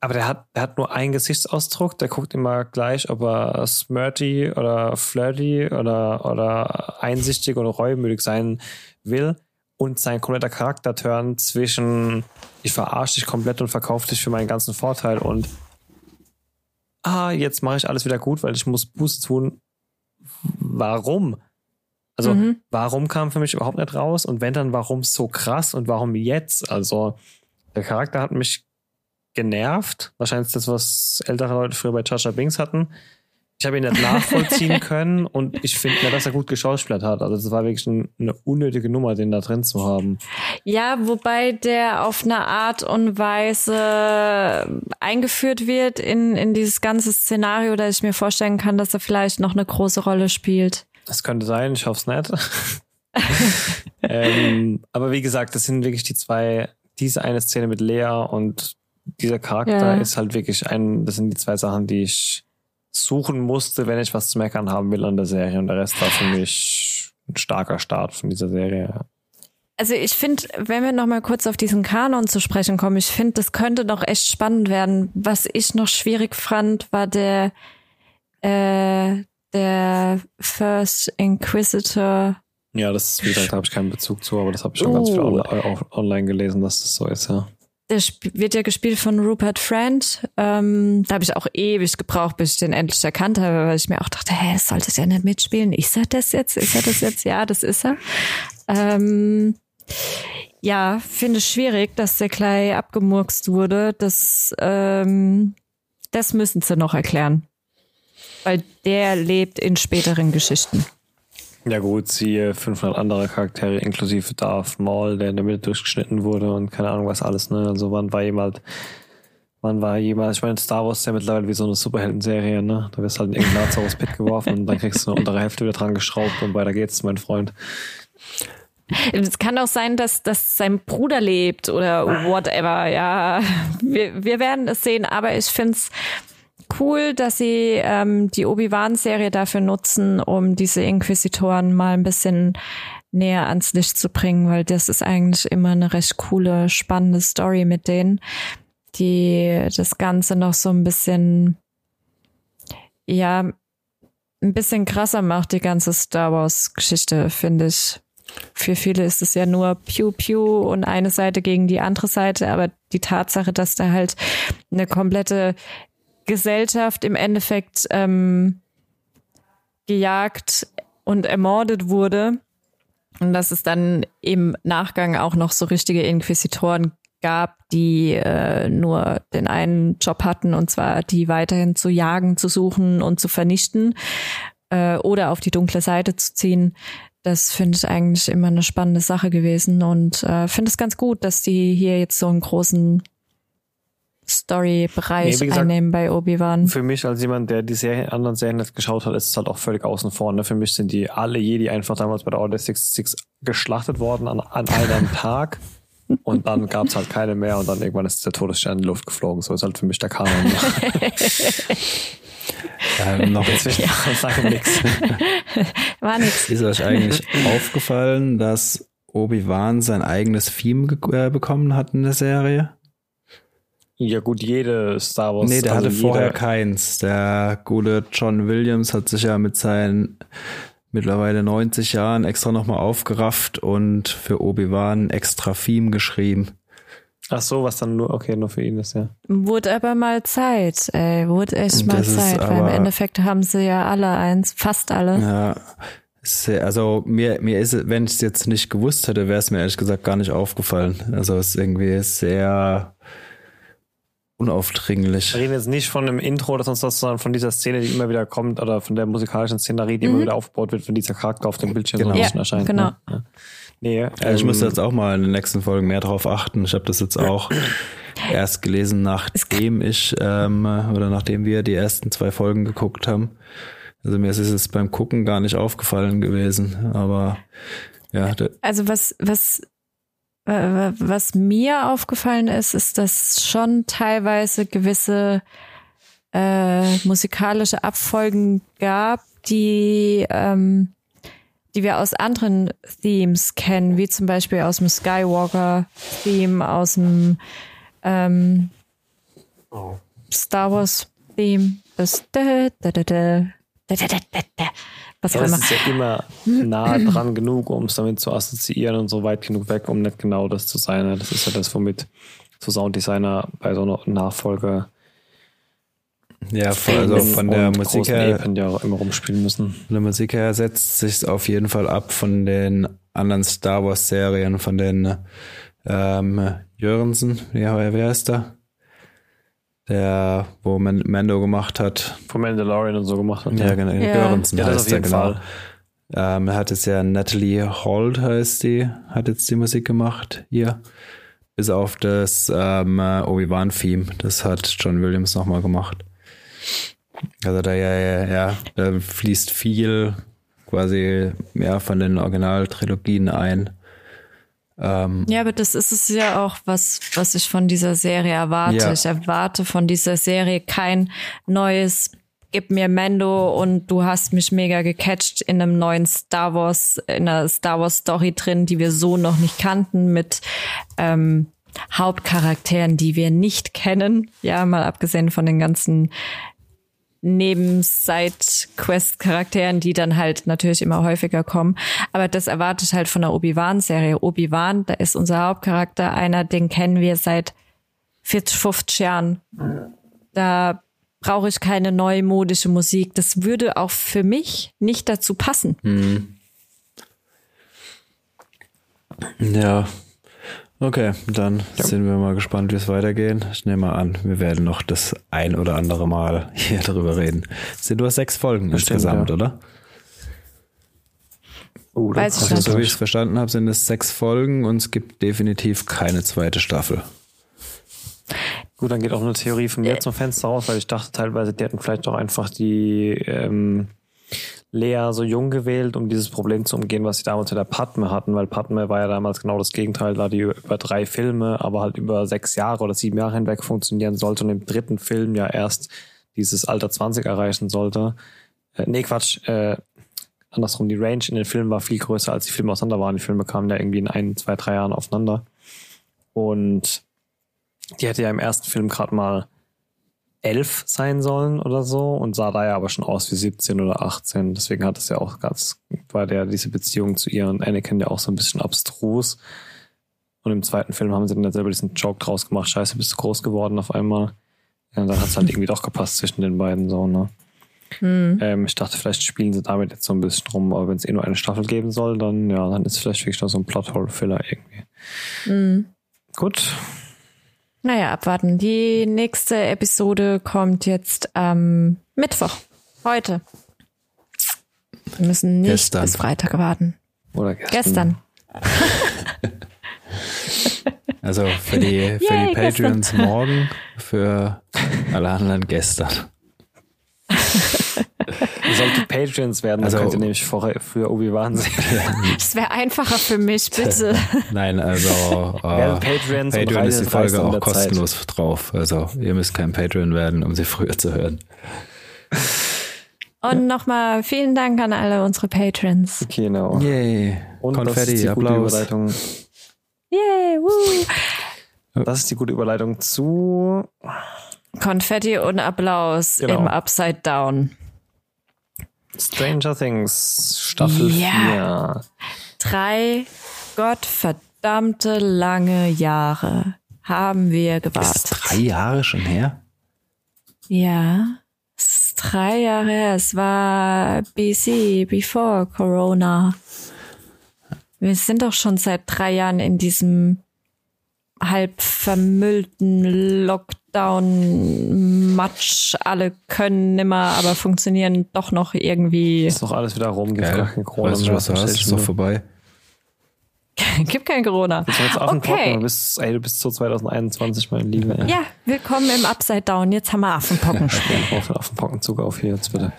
aber der hat, der hat nur einen Gesichtsausdruck, der guckt immer gleich, ob er smirty oder flirty oder, oder einsichtig oder reumütig sein will. Und sein kompletter Charakterturn zwischen ich verarsche dich komplett und verkaufe dich für meinen ganzen Vorteil und ah, jetzt mache ich alles wieder gut, weil ich muss Buße tun. Warum? Also, mhm. warum kam für mich überhaupt nicht raus? Und wenn dann, warum so krass und warum jetzt? Also, der Charakter hat mich genervt. Wahrscheinlich ist das, was ältere Leute früher bei Chacha Binks hatten. Ich habe ihn nicht nachvollziehen können und ich finde, dass er gut geschauspielert hat. Also das war wirklich eine unnötige Nummer, den da drin zu haben. Ja, wobei der auf eine Art und Weise eingeführt wird in, in dieses ganze Szenario, dass ich mir vorstellen kann, dass er vielleicht noch eine große Rolle spielt. Das könnte sein, ich hoffe es nicht. ähm, aber wie gesagt, das sind wirklich die zwei, diese eine Szene mit Lea und dieser Charakter ja. ist halt wirklich ein, das sind die zwei Sachen, die ich suchen musste, wenn ich was zu meckern haben will an der Serie. Und der Rest war für mich ein starker Start von dieser Serie. Also ich finde, wenn wir noch mal kurz auf diesen Kanon zu sprechen kommen, ich finde, das könnte noch echt spannend werden. Was ich noch schwierig fand, war der äh, der First Inquisitor. Ja, das ist, wie gesagt, da habe ich keinen Bezug zu, aber das habe ich schon uh. ganz viel online gelesen, dass das so ist, ja der wird ja gespielt von Rupert Friend. Ähm, da habe ich auch ewig gebraucht, bis ich den endlich erkannt habe, weil ich mir auch dachte, hä, sollte der nicht mitspielen? Ist er das jetzt? Ist er das jetzt? Ja, das ist er. Ähm, ja, finde es schwierig, dass der Klei abgemurkst wurde. Das, ähm, das müssen sie noch erklären. Weil der lebt in späteren Geschichten. Ja gut, siehe 500 andere Charaktere, inklusive Darth Maul, der in der Mitte durchgeschnitten wurde und keine Ahnung was alles. Ne? Also wann war jemand, wann war jemand, ich meine Star Wars ist ja mittlerweile wie so eine Superhelden-Serie, ne? Da wirst halt in irgendein Lazarus Pit geworfen und dann kriegst du eine untere Hälfte wieder dran geschraubt und weiter geht's, mein Freund. Es kann auch sein, dass, dass sein Bruder lebt oder whatever, ja. Wir, wir werden es sehen, aber ich finde es cool, dass sie ähm, die Obi-Wan-Serie dafür nutzen, um diese Inquisitoren mal ein bisschen näher ans Licht zu bringen, weil das ist eigentlich immer eine recht coole, spannende Story mit denen, die das Ganze noch so ein bisschen, ja, ein bisschen krasser macht, die ganze Star Wars-Geschichte, finde ich. Für viele ist es ja nur Pew Pew und eine Seite gegen die andere Seite, aber die Tatsache, dass da halt eine komplette Gesellschaft im Endeffekt ähm, gejagt und ermordet wurde und dass es dann im Nachgang auch noch so richtige Inquisitoren gab, die äh, nur den einen Job hatten und zwar die weiterhin zu jagen, zu suchen und zu vernichten äh, oder auf die dunkle Seite zu ziehen. Das finde ich eigentlich immer eine spannende Sache gewesen und äh, finde es ganz gut, dass die hier jetzt so einen großen Story-Bereich nee, einnehmen bei Obi-Wan. Für mich als jemand, der die Serie, anderen Serien nicht geschaut hat, ist es halt auch völlig außen vor. Ne? Für mich sind die alle Jedi einfach damals bei der Order 66 geschlachtet worden an, an einem Tag. Und dann gab es halt keine mehr und dann irgendwann ist der Todesstern in die Luft geflogen. So ist halt für mich der Kanon. ja, noch inzwischen ja. sage nichts. War nix. Ist euch eigentlich aufgefallen, dass Obi-Wan sein eigenes Theme äh, bekommen hat in der Serie? Ja gut, jede Star Wars. Nee, der also hatte vorher keins. Der gute John Williams hat sich ja mit seinen mittlerweile 90 Jahren extra nochmal aufgerafft und für Obi-Wan extra Theme geschrieben. Ach so, was dann nur, okay, nur für ihn ist, ja. Wurde aber mal Zeit, ey, wurde echt mal das Zeit, weil im Endeffekt haben sie ja alle eins, fast alle. Ja, also mir, mir ist, wenn ich es jetzt nicht gewusst hätte, wäre es mir ehrlich gesagt gar nicht aufgefallen. Also es ist irgendwie sehr unaufdringlich. Wir reden jetzt nicht von einem Intro oder sonst was, sondern von dieser Szene, die immer wieder kommt oder von der musikalischen Szenerie, die mhm. immer wieder aufgebaut wird, wenn dieser Charakter auf dem Bildschirm genau. so erscheint. Genau. Ne? Ja. Nee, ähm, also ich muss jetzt auch mal in den nächsten Folgen mehr drauf achten. Ich habe das jetzt auch erst gelesen, nachdem ich ähm, oder nachdem wir die ersten zwei Folgen geguckt haben. Also mir ist es beim Gucken gar nicht aufgefallen gewesen, aber ja. Also was was was mir aufgefallen ist, ist, dass schon teilweise gewisse äh, musikalische Abfolgen gab, die, ähm, die wir aus anderen Themes kennen, wie zum Beispiel aus dem Skywalker-Theme, aus dem ähm, oh. Star Wars-Theme. Das da, da, da, da, da, da, da, da. Was ja, es ist ja immer nah dran genug, um es damit zu assoziieren und so weit genug weg, um nicht genau das zu sein. Das ist ja das, womit so Sounddesigner bei so einer Nachfolge ja, also von der Musik her, ja auch immer rumspielen müssen. Von der Musik her setzt sich auf jeden Fall ab von den anderen Star Wars Serien, von den ähm, Jörgensen, ja, wer ist da? Der, wo Mando gemacht hat. Von Mandalorian und so gemacht hat. Ja, genau. Ja. Göransson ja, heißt der, genau. Fall. Ähm, er hat jetzt ja Natalie Holt heißt die, hat jetzt die Musik gemacht hier. Bis auf das ähm, Obi-Wan-Theme. Das hat John Williams nochmal gemacht. Also da ja, ja, ja, da fließt viel quasi mehr von den Originaltrilogien ein. Ähm, ja, aber das ist es ja auch, was, was ich von dieser Serie erwarte. Ja. Ich erwarte von dieser Serie kein neues Gib mir Mando und du hast mich mega gecatcht in einem neuen Star Wars, in einer Star Wars Story drin, die wir so noch nicht kannten, mit ähm, Hauptcharakteren, die wir nicht kennen. Ja, mal abgesehen von den ganzen Nebenside-Quest-Charakteren, die dann halt natürlich immer häufiger kommen. Aber das erwarte ich halt von der Obi-Wan-Serie. Obi-Wan, da ist unser Hauptcharakter einer, den kennen wir seit 40, 50 Jahren. Da brauche ich keine neumodische Musik. Das würde auch für mich nicht dazu passen. Hm. Ja. Okay, dann ja. sind wir mal gespannt, wie es weitergeht. Ich nehme mal an, wir werden noch das ein oder andere Mal hier darüber reden. Es sind nur sechs Folgen Bestimmt, insgesamt, ja. oder? Oh, Weiß ich also, so wie ich es verstanden habe, sind es sechs Folgen und es gibt definitiv keine zweite Staffel. Gut, dann geht auch eine Theorie von mir zum Fenster raus, weil ich dachte teilweise, die hätten vielleicht auch einfach die ähm, Lea so jung gewählt, um dieses Problem zu umgehen, was sie damals mit der Padme hatten, weil Padme war ja damals genau das Gegenteil, da die über drei Filme, aber halt über sechs Jahre oder sieben Jahre hinweg funktionieren sollte und im dritten Film ja erst dieses Alter 20 erreichen sollte. Äh, nee, Quatsch, äh, andersrum, die Range in den Filmen war viel größer, als die Filme auseinander waren. Die Filme kamen ja irgendwie in ein, zwei, drei Jahren aufeinander. Und die hätte ja im ersten Film gerade mal elf sein sollen oder so und sah da ja aber schon aus wie 17 oder 18. Deswegen hat es ja auch ganz, war der diese Beziehung zu ihr und Anakin ja auch so ein bisschen abstrus. Und im zweiten Film haben sie dann selber diesen Joke draus gemacht, scheiße, bist du groß geworden auf einmal. Ja, und dann hat es halt irgendwie doch gepasst zwischen den beiden so, ne? Mhm. Ähm, ich dachte, vielleicht spielen sie damit jetzt so ein bisschen rum, aber wenn es eh nur eine Staffel geben soll, dann ja, dann ist es vielleicht wirklich noch so ein Plothole-Filler irgendwie. Mhm. Gut, naja, abwarten. Die nächste Episode kommt jetzt am Mittwoch. Heute. Wir müssen nicht gestern. bis Freitag warten. Oder gestern. Gestern. also für die, für Yay, die Patreons gestern. morgen, für alle anderen gestern. Ihr solltet Patreons werden, also, dann könnt ihr nämlich vorher für Obi-Wan sehen. Es wäre einfacher für mich, bitte. Nein, also uh, Patreons Patreon ist die Folge auch kostenlos Zeit. drauf. Also ihr müsst kein Patreon werden, um sie früher zu hören. Und nochmal vielen Dank an alle unsere Patrons. Genau. Yay. Und Konfetti, das ist die Applaus. Gute Überleitung. Yay, woo. Das ist die gute Überleitung zu Konfetti und Applaus genau. im Upside Down. Stranger Things Staffel ja. 4. Drei gottverdammte lange Jahre haben wir gewartet. Ist drei Jahre schon her? Ja, es ist drei Jahre her. Es war BC, before Corona. Wir sind doch schon seit drei Jahren in diesem halb vermüllten Lockdown Matsch. Alle können nimmer, aber funktionieren doch noch irgendwie. Ist doch alles wieder rum. Gibt gar kein Corona weißt du, was du hast? Ist doch vorbei. Gibt kein Corona. Du jetzt okay. Du bist, ey, du bist zu 2021, mein Lieber. Ja, willkommen im Upside Down. Jetzt haben wir Affenpocken. Ja, Affenpockenzug auf hier jetzt bitte.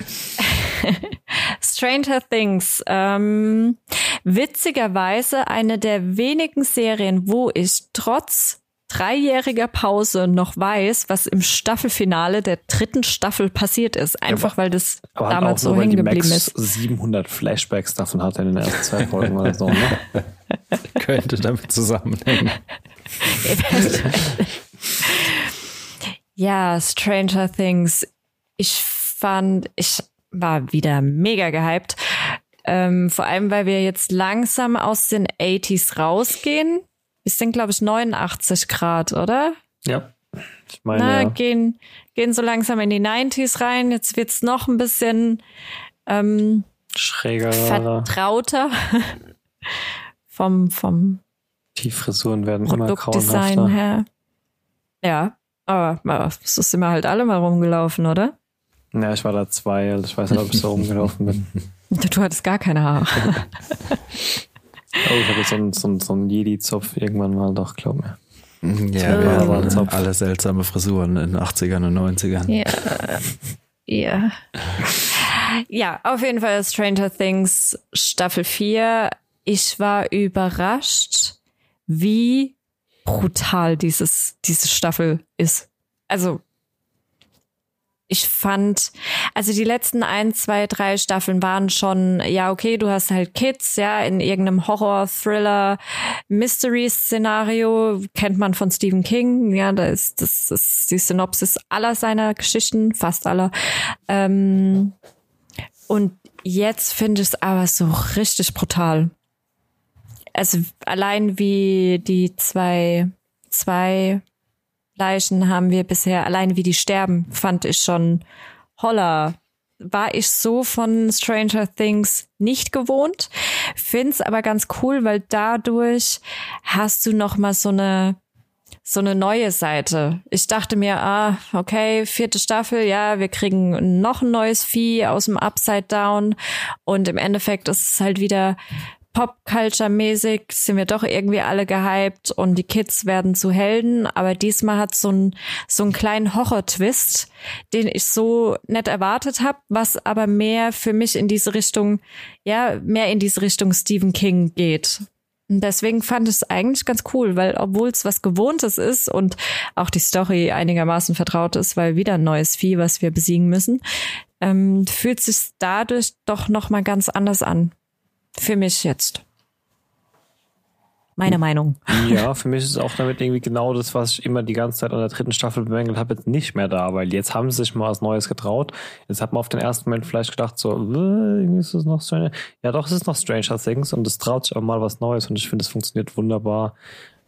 Stranger Things. Ähm, witzigerweise eine der wenigen Serien, wo ich trotz dreijähriger Pause noch weiß, was im Staffelfinale der dritten Staffel passiert ist. Einfach ja, weil das damals so hängen geblieben ist. 700 Flashbacks davon hat er in den ersten zwei Folgen oder so. Ne? Könnte damit zusammenhängen. ja, Stranger Things. Ich fand, ich war wieder mega gehypt. Ähm, vor allem, weil wir jetzt langsam aus den 80s rausgehen. Wir sind, glaube ich, 89 Grad, oder? Ja. Ich meine, Na, ja. gehen, gehen so langsam in die 90s rein. Jetzt wird's noch ein bisschen ähm, schräger, vertrauter vom vom die Frisuren werden immer grauenhafter. her. Ja, aber es ist immer halt alle mal rumgelaufen, oder? Ja, ich war da zwei, also ich weiß nicht, ob ich so rumgelaufen bin. Du hattest gar keine Haare. oh, ich habe so einen, so so einen Jedi-Zopf irgendwann mal, doch, glaub mir. Ja, wir haben alle seltsame Frisuren in den 80ern und 90ern. Ja. Ja. Ja, auf jeden Fall Stranger Things Staffel 4. Ich war überrascht, wie brutal dieses, diese Staffel ist. Also, ich fand, also die letzten ein, zwei, drei Staffeln waren schon, ja, okay, du hast halt Kids, ja, in irgendeinem Horror, Thriller, Mystery-Szenario, kennt man von Stephen King, ja, da ist, das ist die Synopsis aller seiner Geschichten, fast aller. Ähm, und jetzt finde ich es aber so richtig brutal. Also allein wie die zwei, zwei Leichen haben wir bisher, allein wie die sterben, fand ich schon holler. War ich so von Stranger Things nicht gewohnt, find's aber ganz cool, weil dadurch hast du noch mal so eine so eine neue Seite. Ich dachte mir, ah, okay, vierte Staffel, ja, wir kriegen noch ein neues Vieh aus dem Upside Down und im Endeffekt ist es halt wieder Pop-Culture-mäßig sind wir doch irgendwie alle gehypt und die Kids werden zu Helden, aber diesmal hat so ein so einen kleinen Horror-Twist, den ich so nett erwartet habe, was aber mehr für mich in diese Richtung, ja, mehr in diese Richtung Stephen King geht. Und deswegen fand ich es eigentlich ganz cool, weil obwohl es was Gewohntes ist und auch die Story einigermaßen vertraut ist, weil wieder ein neues Vieh, was wir besiegen müssen, ähm, fühlt sich dadurch doch noch mal ganz anders an. Für mich jetzt. Meine Meinung. Ja, für mich ist auch damit irgendwie genau das, was ich immer die ganze Zeit an der dritten Staffel bemängelt habe, jetzt nicht mehr da, weil jetzt haben sie sich mal was Neues getraut. Jetzt hat man auf den ersten Moment vielleicht gedacht, so, äh, ist es noch Stranger? Ja, doch, es ist noch Stranger Things und es traut sich auch mal was Neues und ich finde, es funktioniert wunderbar.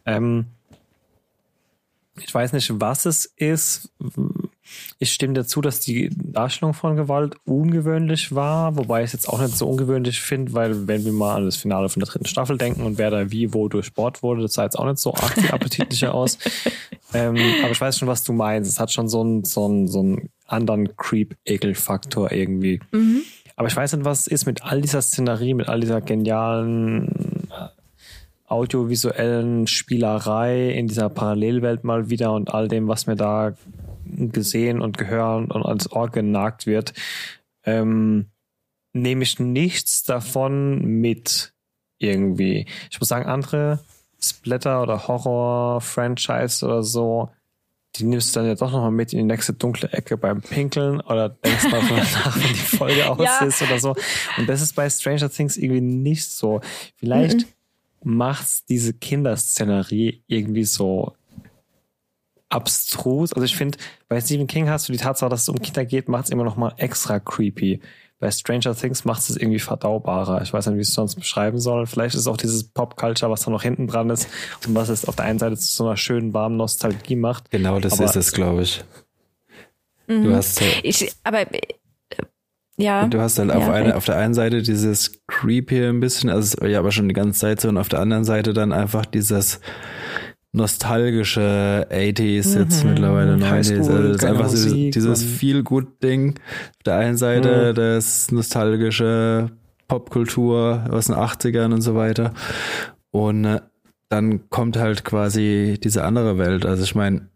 Ähm, ich weiß nicht, was es ist. Ich stimme dazu, dass die Darstellung von Gewalt ungewöhnlich war, wobei ich es jetzt auch nicht so ungewöhnlich finde, weil wenn wir mal an das Finale von der dritten Staffel denken und wer da wie wo durchbohrt wurde, das sah jetzt auch nicht so arg viel appetitlicher aus. Ähm, aber ich weiß schon, was du meinst. Es hat schon so einen, so einen, so einen anderen Creep-Ekel-Faktor irgendwie. Mhm. Aber ich weiß nicht, was es ist mit all dieser Szenerie, mit all dieser genialen audiovisuellen Spielerei in dieser Parallelwelt mal wieder und all dem, was mir da gesehen und gehört und ans Ohr genagt wird, ähm, nehme ich nichts davon mit irgendwie. Ich muss sagen, andere Splatter oder Horror-Franchise oder so, die nimmst du dann ja doch nochmal mit in die nächste dunkle Ecke beim Pinkeln oder denkst mal nach, wenn die Folge aus ja. ist oder so. Und das ist bei Stranger Things irgendwie nicht so. Vielleicht mhm macht diese Kinderszenerie irgendwie so abstrus. Also ich finde, bei Stephen King hast du die Tatsache, dass es um Kinder geht, macht es immer noch mal extra creepy. Bei Stranger Things macht es irgendwie verdaubarer. Ich weiß nicht, wie ich es sonst beschreiben soll. Vielleicht ist es auch dieses Pop-Culture, was da noch hinten dran ist und was es auf der einen Seite zu so einer schönen, warmen Nostalgie macht. Genau, das aber ist es, glaube ich. Mhm. Du hast so ich, aber ja. Du hast halt ja, auf, eine, auf der einen Seite dieses Creepy ein bisschen, also ja, aber schon die ganze Zeit so, und auf der anderen Seite dann einfach dieses nostalgische 80s, jetzt mhm. mittlerweile 90s. Also das ist einfach so dieses Feel-Good-Ding. Auf der einen Seite mhm. das nostalgische Popkultur aus den 80ern und so weiter. Und äh, dann kommt halt quasi diese andere Welt. Also ich meine,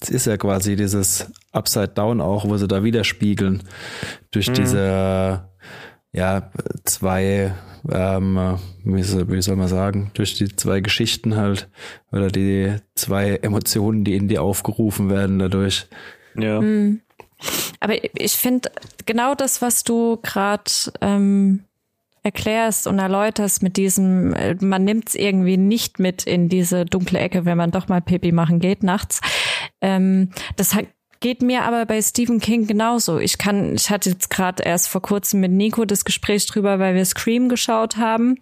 es ist ja quasi dieses Upside Down auch, wo sie da widerspiegeln durch mhm. diese ja zwei ähm, wie, soll, wie soll man sagen durch die zwei Geschichten halt oder die zwei Emotionen, die in dir aufgerufen werden dadurch. Ja. Mhm. Aber ich finde genau das, was du gerade ähm, erklärst und erläuterst mit diesem, man nimmt es irgendwie nicht mit in diese dunkle Ecke, wenn man doch mal Pipi machen geht nachts. Ähm, das hat, geht mir aber bei Stephen King genauso. Ich kann, ich hatte jetzt gerade erst vor kurzem mit Nico das Gespräch drüber, weil wir Scream geschaut haben,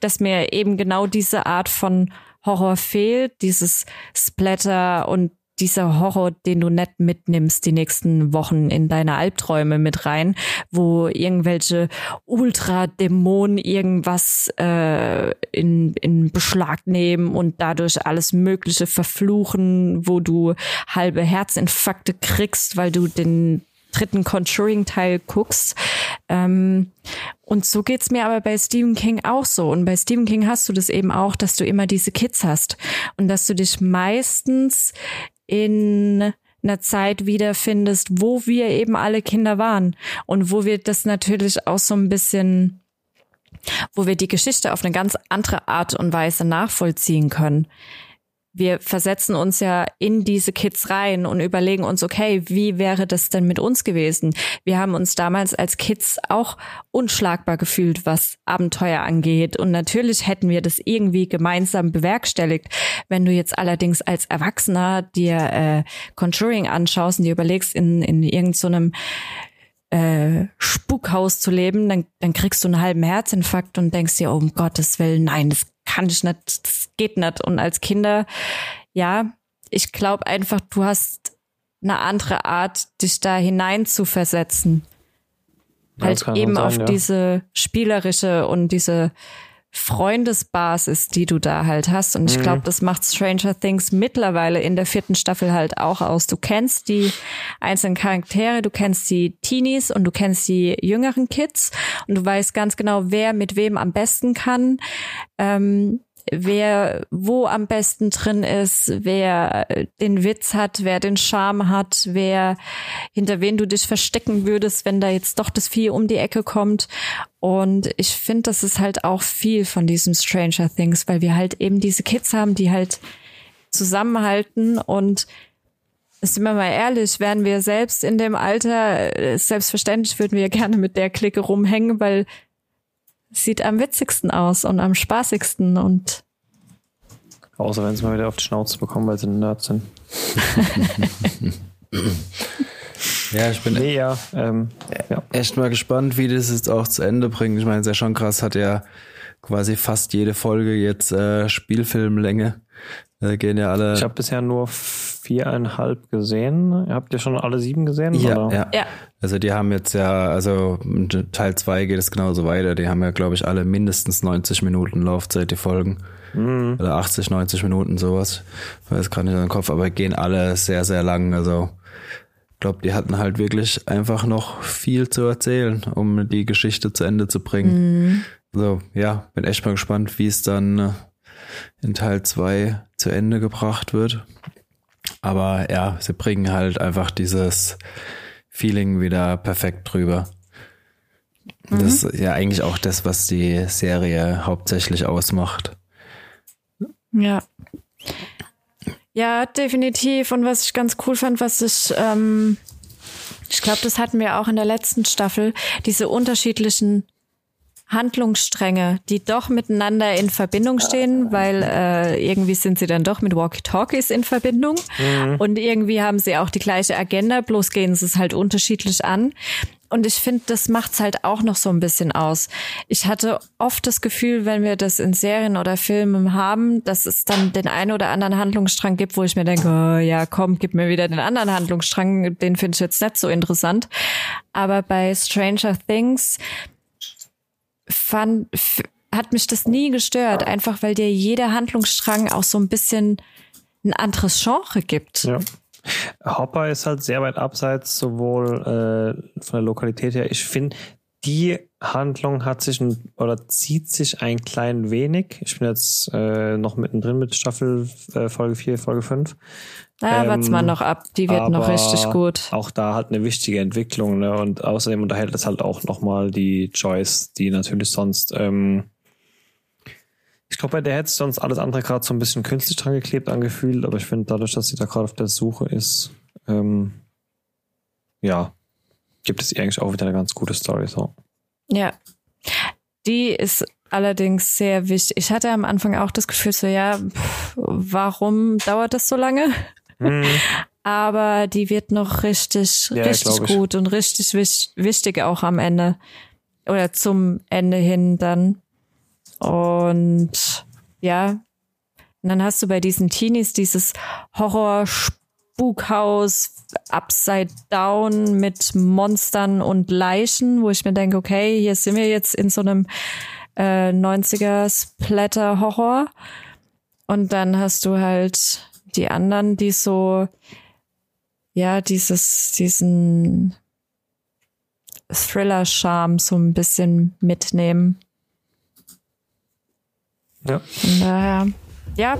dass mir eben genau diese Art von Horror fehlt, dieses Splatter und dieser Horror, den du nicht mitnimmst die nächsten Wochen in deine Albträume mit rein, wo irgendwelche Ultradämonen irgendwas äh, in, in Beschlag nehmen und dadurch alles Mögliche verfluchen, wo du halbe Herzinfarkte kriegst, weil du den dritten Conjuring-Teil guckst. Ähm, und so geht's mir aber bei Stephen King auch so. Und bei Stephen King hast du das eben auch, dass du immer diese Kids hast und dass du dich meistens in einer Zeit wiederfindest, wo wir eben alle Kinder waren. Und wo wir das natürlich auch so ein bisschen, wo wir die Geschichte auf eine ganz andere Art und Weise nachvollziehen können wir versetzen uns ja in diese Kids rein und überlegen uns, okay, wie wäre das denn mit uns gewesen? Wir haben uns damals als Kids auch unschlagbar gefühlt, was Abenteuer angeht. Und natürlich hätten wir das irgendwie gemeinsam bewerkstelligt. Wenn du jetzt allerdings als Erwachsener dir äh, Conjuring anschaust und dir überlegst, in, in irgendeinem so äh, Spukhaus zu leben, dann, dann kriegst du einen halben Herzinfarkt und denkst dir, oh, um Gottes Willen, nein, das kann ich nicht, das geht nicht. Und als Kinder, ja, ich glaube einfach, du hast eine andere Art, dich da hinein zu versetzen. Ja, halt eben sein, auf ja. diese spielerische und diese Freundesbasis, die du da halt hast. Und ich Mhm. glaube, das macht Stranger Things mittlerweile in der vierten Staffel halt auch aus. Du kennst die einzelnen Charaktere, du kennst die Teenies und du kennst die jüngeren Kids und du weißt ganz genau, wer mit wem am besten kann. Ähm, wer wo am besten drin ist, wer den Witz hat, wer den Charme hat, wer hinter wen du dich verstecken würdest, wenn da jetzt doch das Vieh um die Ecke kommt. Und ich finde, das ist halt auch viel von diesem Stranger Things, weil wir halt eben diese Kids haben, die halt zusammenhalten und sind wir mal ehrlich, wären wir selbst in dem Alter, äh, selbstverständlich würden wir gerne mit der Clique rumhängen, weil sieht am witzigsten aus und am spaßigsten und Außer wenn sie mal wieder auf die Schnauze bekommen, weil sie ein Nerd sind. Ja, ich bin Nee, ja. Ähm, ja. echt mal gespannt, wie das jetzt auch zu Ende bringt. Ich meine, es ist ja schon krass, hat ja quasi fast jede Folge jetzt äh, Spielfilmlänge. Da gehen ja alle. Ich habe bisher nur viereinhalb gesehen. Habt ihr schon alle sieben gesehen? ja, oder? ja. ja, Also die haben jetzt ja, also Teil 2 geht es genauso weiter. Die haben ja, glaube ich, alle mindestens 90 Minuten Laufzeit, die Folgen. Mhm. Oder 80, 90 Minuten, sowas. Ich weiß gerade nicht in den Kopf, aber gehen alle sehr, sehr lang. Also ich glaube, die hatten halt wirklich einfach noch viel zu erzählen, um die Geschichte zu Ende zu bringen. Also ja, bin echt mal gespannt, wie es dann äh, in Teil 2 zu Ende gebracht wird. Aber ja, sie bringen halt einfach dieses Feeling wieder perfekt drüber. Das ist ja eigentlich auch das, was die Serie hauptsächlich ausmacht. Ja. Ja, definitiv. Und was ich ganz cool fand, was ich, ähm, ich glaube, das hatten wir auch in der letzten Staffel, diese unterschiedlichen Handlungsstränge, die doch miteinander in Verbindung stehen, weil äh, irgendwie sind sie dann doch mit Walkie-Talkies in Verbindung und irgendwie haben sie auch die gleiche Agenda, bloß gehen sie es halt unterschiedlich an. Und ich finde, das macht's halt auch noch so ein bisschen aus. Ich hatte oft das Gefühl, wenn wir das in Serien oder Filmen haben, dass es dann den einen oder anderen Handlungsstrang gibt, wo ich mir denke, oh, ja, komm, gib mir wieder den anderen Handlungsstrang, den finde ich jetzt nicht so interessant. Aber bei Stranger Things fand, hat mich das nie gestört, einfach weil dir jeder Handlungsstrang auch so ein bisschen ein anderes Genre gibt. Ja. Hopper ist halt sehr weit abseits, sowohl äh, von der Lokalität her. Ich finde, die Handlung hat sich ein, oder zieht sich ein klein wenig. Ich bin jetzt äh, noch mittendrin mit Staffel äh, Folge 4, Folge 5. Na, Ähm, wart's mal noch ab, die wird noch richtig gut. Auch da halt eine wichtige Entwicklung, ne? Und außerdem unterhält es halt auch nochmal die Joyce, die natürlich sonst, ähm, ich glaube, bei der hätte sonst alles andere gerade so ein bisschen künstlich dran geklebt angefühlt, aber ich finde, dadurch, dass sie da gerade auf der Suche ist, ähm, ja, gibt es ihr eigentlich auch wieder eine ganz gute Story. So. Ja. Die ist allerdings sehr wichtig. Ich hatte am Anfang auch das Gefühl, so ja, pff, warum dauert das so lange? Mhm. Aber die wird noch richtig, Ja, richtig gut und richtig wich wichtig auch am Ende. Oder zum Ende hin dann. Und ja, und dann hast du bei diesen Teenies dieses Horror-Spukhaus Upside Down mit Monstern und Leichen, wo ich mir denke, okay, hier sind wir jetzt in so einem äh, 90er Splatter-Horror. Und dann hast du halt die anderen, die so, ja, dieses, diesen Thriller-Charme so ein bisschen mitnehmen. Ja. Von daher, ja,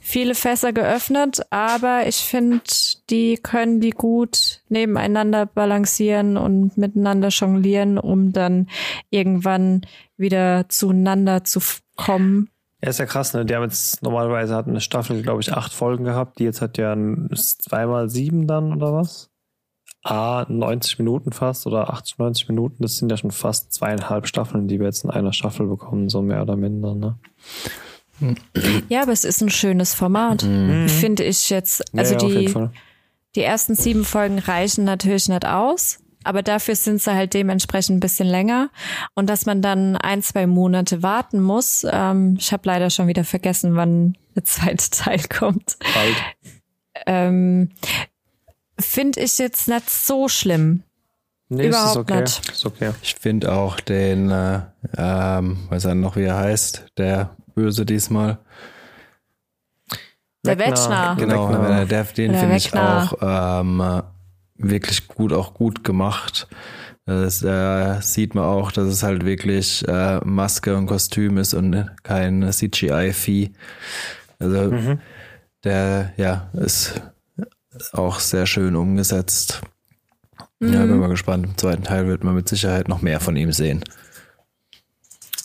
viele Fässer geöffnet, aber ich finde, die können die gut nebeneinander balancieren und miteinander jonglieren, um dann irgendwann wieder zueinander zu kommen. Ja, ist ja krass, ne? Die haben jetzt normalerweise hat eine Staffel, glaube ich, acht Folgen gehabt. Die jetzt hat ja zweimal sieben dann oder was? Ah, 90 Minuten fast oder 80, 90 Minuten. Das sind ja schon fast zweieinhalb Staffeln, die wir jetzt in einer Staffel bekommen, so mehr oder minder, ne? Ja, aber es ist ein schönes Format, finde ich jetzt. Also ja, ja, auf jeden die, Fall. die ersten sieben Folgen reichen natürlich nicht aus. Aber dafür sind sie halt dementsprechend ein bisschen länger und dass man dann ein, zwei Monate warten muss. Ähm, ich habe leider schon wieder vergessen, wann der zweite Teil kommt. Bald. Ähm, Finde ich jetzt nicht so schlimm. Nee, Überhaupt ist okay. nicht. Ist okay. Ich finde auch den, äh, ähm, weiß er noch, wie er heißt, der Böse diesmal. Der. Wetschner. Genau, Wegner. der, den finde ich auch ähm, äh, wirklich gut, auch gut gemacht. Das äh, sieht man auch, dass es halt wirklich äh, Maske und Kostüm ist und kein CGI-Vieh. Also Mhm. der, ja, ist auch sehr schön umgesetzt. Mhm. Ja, bin mal gespannt. Im zweiten Teil wird man mit Sicherheit noch mehr von ihm sehen.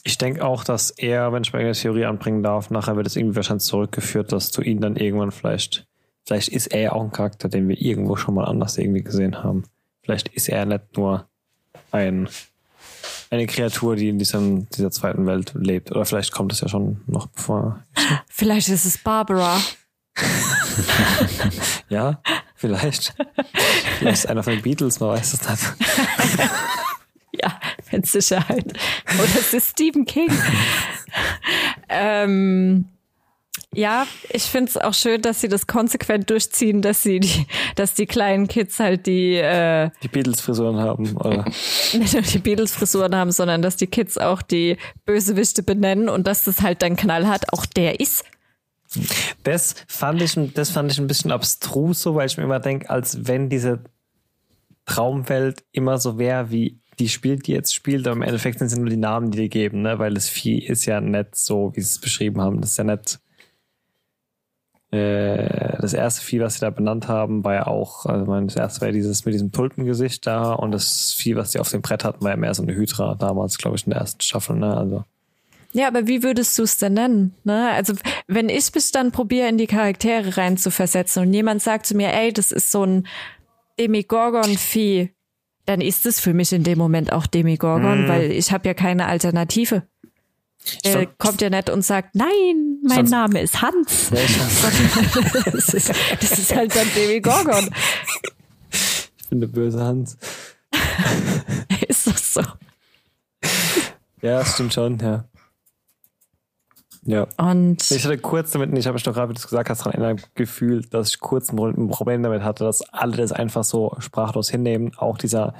Ich denke auch, dass er, wenn ich mal eine Theorie anbringen darf, nachher wird es irgendwie wahrscheinlich zurückgeführt, dass du ihn dann irgendwann vielleicht, vielleicht ist er ja auch ein Charakter, den wir irgendwo schon mal anders irgendwie gesehen haben. Vielleicht ist er nicht nur ein, eine Kreatur, die in diesem, dieser zweiten Welt lebt. Oder vielleicht kommt es ja schon noch bevor. Vielleicht ist es Barbara. Ja, vielleicht. vielleicht ist einer von den Beatles, man weiß es nicht. Ja, mit Sicherheit. Oder es ist Stephen King. ähm, ja, ich finde es auch schön, dass sie das konsequent durchziehen, dass sie die, dass die kleinen Kids halt die äh, Die Beatles-Frisuren haben. Oder? nicht nur die Beatles-Frisuren haben, sondern dass die Kids auch die Bösewichte benennen und dass das halt dann Knall hat, auch der ist. Das fand ich, das fand ich ein bisschen abstrus, so, weil ich mir immer denke, als wenn diese Traumwelt immer so wäre, wie die spielt, die jetzt spielt, aber im Endeffekt sind es nur die Namen, die die geben, ne? weil das Vieh ist ja nicht so, wie sie es beschrieben haben. Das ist ja nicht. Äh, das erste Vieh, was sie da benannt haben, war ja auch, also mein, das erste war ja dieses mit diesem Tulpengesicht da und das Vieh, was sie auf dem Brett hatten, war ja mehr so eine Hydra damals, glaube ich, in der ersten Staffel, ne? Also. Ja, aber wie würdest du es denn nennen? Ne? Also wenn ich mich dann probiere, in die Charaktere rein zu versetzen und jemand sagt zu mir, ey, das ist so ein Demigorgon-Vieh, dann ist es für mich in dem Moment auch Demigorgon, Mm. weil ich habe ja keine Alternative. Er fand- kommt ja nicht und sagt, nein, mein fand's- Name ist Hans. Ja, das, ist, das ist halt dann Demigorgon. ich bin der böse Hans. ist das so? Ja, das stimmt schon, ja. Ja. Und Ich hatte kurz damit, ich habe mich doch gerade, wie du es gesagt hast, daran erinnert, gefühlt, dass ich kurz ein Problem damit hatte, dass alle das einfach so sprachlos hinnehmen. Auch dieser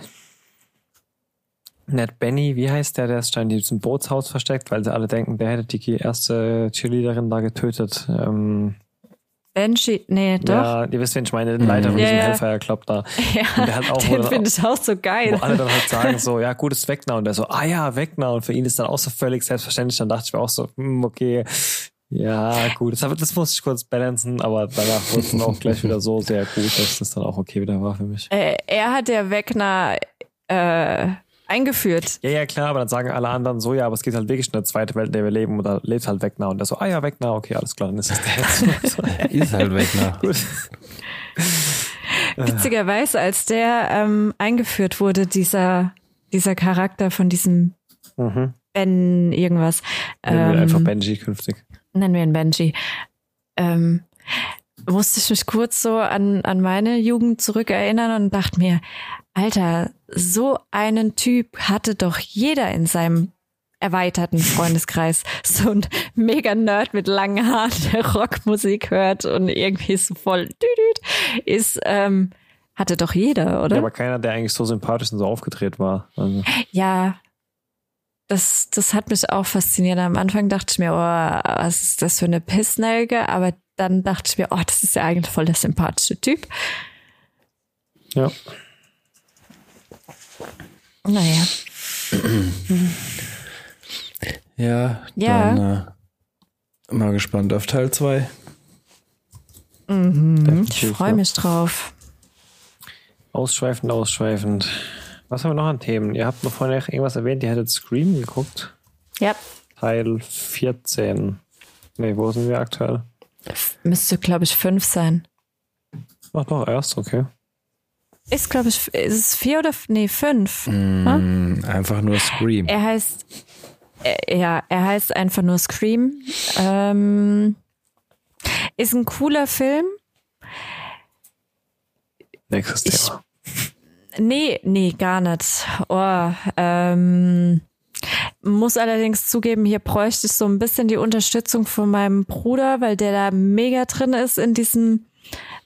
Ned Benny, wie heißt der, der ist in diesem Bootshaus versteckt, weil sie alle denken, der hätte die erste Cheerleaderin da getötet. Ähm, Benji, nee, doch. ja, ihr wisst, wen ich meine, den Leiter von Ja, diesem ja. Hellfire Club da. Ja, der hat auch den finde ich auch so Wo geil. alle dann halt sagen so, ja, gut, ist Wegner. Und der so, ah ja, Wegner. Und für ihn ist dann auch so völlig selbstverständlich. Dann dachte ich mir auch so, hm, okay, ja, gut. Das, das musste ich kurz balancen, aber danach wurde es dann auch gleich wieder so sehr gut, dass das dann auch okay wieder war für mich. Äh, er hat der Wegner äh, eingeführt. Ja, ja, klar, aber dann sagen alle anderen so, ja, aber es geht halt wirklich in eine zweite Welt, in der wir leben und da lebt halt Wegner. Und der so, ah ja, Wegner, okay, alles klar, dann ist es der jetzt. So, Er ist halt Wegner. gut. Witzigerweise, als der ähm, eingeführt wurde, dieser, dieser Charakter von diesem Mhm. Ben irgendwas. Nennen wir einfach Ähm, Benji künftig. nennen wir ihn Benji. Ähm, musste ich mich kurz so an, an meine Jugend zurückerinnern und dachte mir, Alter, so einen Typ hatte doch jeder in seinem erweiterten Freundeskreis. So ein mega Nerd mit langen Haaren, der Rockmusik hört und irgendwie so voll düdüd ist, ähm, hatte doch jeder, oder? Ja, aber keiner, der eigentlich so sympathisch und so aufgedreht war. Also, Ja, das, das hat mich auch fasziniert. Am Anfang dachte ich mir, oh, was ist das für eine Pissnelke? Aber dann dachte ich mir, oh, das ist ja eigentlich voll der sympathische Typ. ja. Naja. Ja, Ja. dann äh, mal gespannt auf Teil 2. Mhm, ich freue mich drauf. Ausschweifend, ausschweifend. Was haben wir noch an Themen? Ihr habt noch vorhin irgendwas erwähnt, ihr hättet Scream geguckt. Ja, Teil 14. Nee, wo sind wir aktuell? Müsste, glaube ich, fünf sein. Ach doch, erst, okay. Ist, glaube ich, ist es vier oder, f- nee, fünf. Mm, einfach nur Scream. Er heißt, äh, ja, er heißt einfach nur Scream. Ähm, ist ein cooler Film. Nächstes Ich- Thema. nee, nee, gar nicht. Oh, ähm, muss allerdings zugeben, hier bräuchte ich so ein bisschen die Unterstützung von meinem Bruder, weil der da mega drin ist in diesem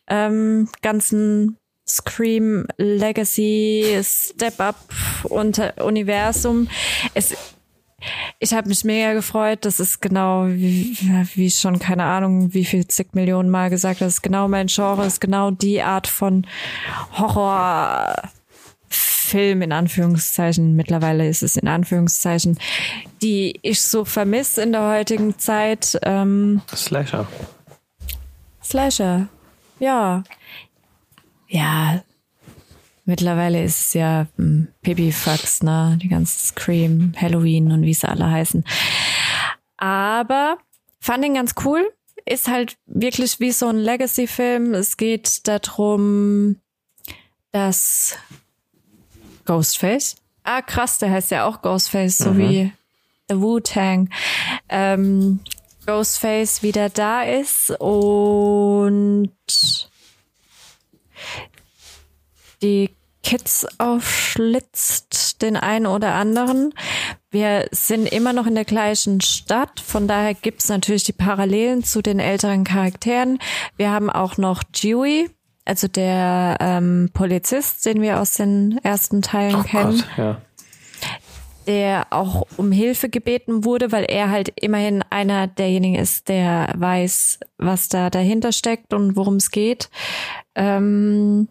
ähm, ganzen Scream Legacy Step Up Universum. Es, ich habe mich mega gefreut. Das ist genau, wie, wie schon keine Ahnung, wie viel zig Millionen Mal gesagt, das ist genau mein Genre, ist genau die Art von Horror Film in Anführungszeichen, mittlerweile ist es in Anführungszeichen, die ich so vermisse in der heutigen Zeit. Ähm, Slasher. Slasher, ja. Ja, mittlerweile ist es ja hm, Pipifax, ne? Die ganzen Scream, Halloween und wie sie alle heißen. Aber fand ihn ganz cool. Ist halt wirklich wie so ein Legacy-Film. Es geht darum, dass Ghostface. Ah, krass, der heißt ja auch Ghostface, so mhm. wie The Wu-Tang. Ähm, Ghostface wieder da ist und die Kids aufschlitzt, den einen oder anderen. Wir sind immer noch in der gleichen Stadt, von daher gibt's natürlich die Parallelen zu den älteren Charakteren. Wir haben auch noch Dewey, also der ähm, Polizist, den wir aus den ersten Teilen oh kennen. Gott, ja. Der auch um Hilfe gebeten wurde, weil er halt immerhin einer derjenigen ist, der weiß, was da dahinter steckt und worum es geht. Ähm,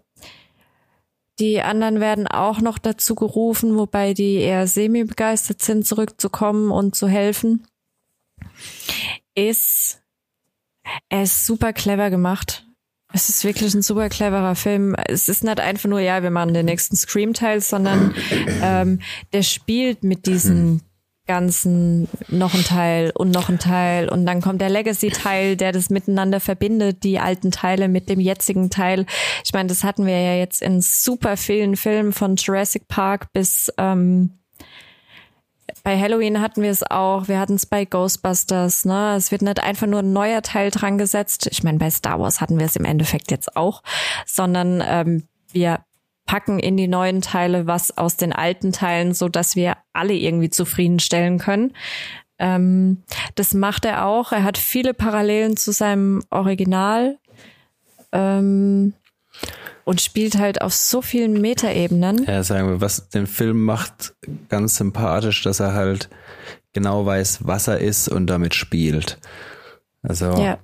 die anderen werden auch noch dazu gerufen, wobei die eher semi-begeistert sind, zurückzukommen und zu helfen. Ist, er ist super clever gemacht. Es ist wirklich ein super cleverer Film. Es ist nicht einfach nur, ja, wir machen den nächsten Scream-Teil, sondern ähm, der spielt mit diesen ganzen noch ein Teil und noch ein Teil und dann kommt der Legacy-Teil, der das miteinander verbindet, die alten Teile mit dem jetzigen Teil. Ich meine, das hatten wir ja jetzt in super vielen Filmen von Jurassic Park bis ähm, bei Halloween hatten wir es auch, wir hatten es bei Ghostbusters, ne? Es wird nicht einfach nur ein neuer Teil dran gesetzt. Ich meine, bei Star Wars hatten wir es im Endeffekt jetzt auch, sondern ähm, wir packen in die neuen Teile was aus den alten Teilen, so dass wir alle irgendwie zufriedenstellen können. Ähm, das macht er auch. Er hat viele Parallelen zu seinem Original. Ähm, und spielt halt auf so vielen Metaebenen. Ja, sagen wir, was den Film macht ganz sympathisch, dass er halt genau weiß, was er ist und damit spielt. Also ja.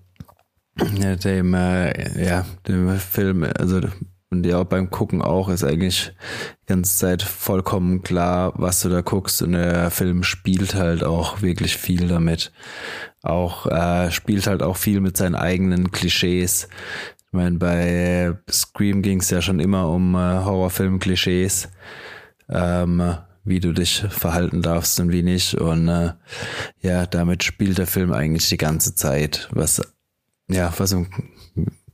dem, äh, ja, dem Film, also und ja beim Gucken auch ist eigentlich die ganze Zeit vollkommen klar, was du da guckst und der Film spielt halt auch wirklich viel damit. Auch äh, spielt halt auch viel mit seinen eigenen Klischees. Ich meine, bei Scream ging es ja schon immer um äh, Horrorfilm-Klischees, ähm, wie du dich verhalten darfst und wie nicht. Und äh, ja, damit spielt der Film eigentlich die ganze Zeit, was ja, was ihn,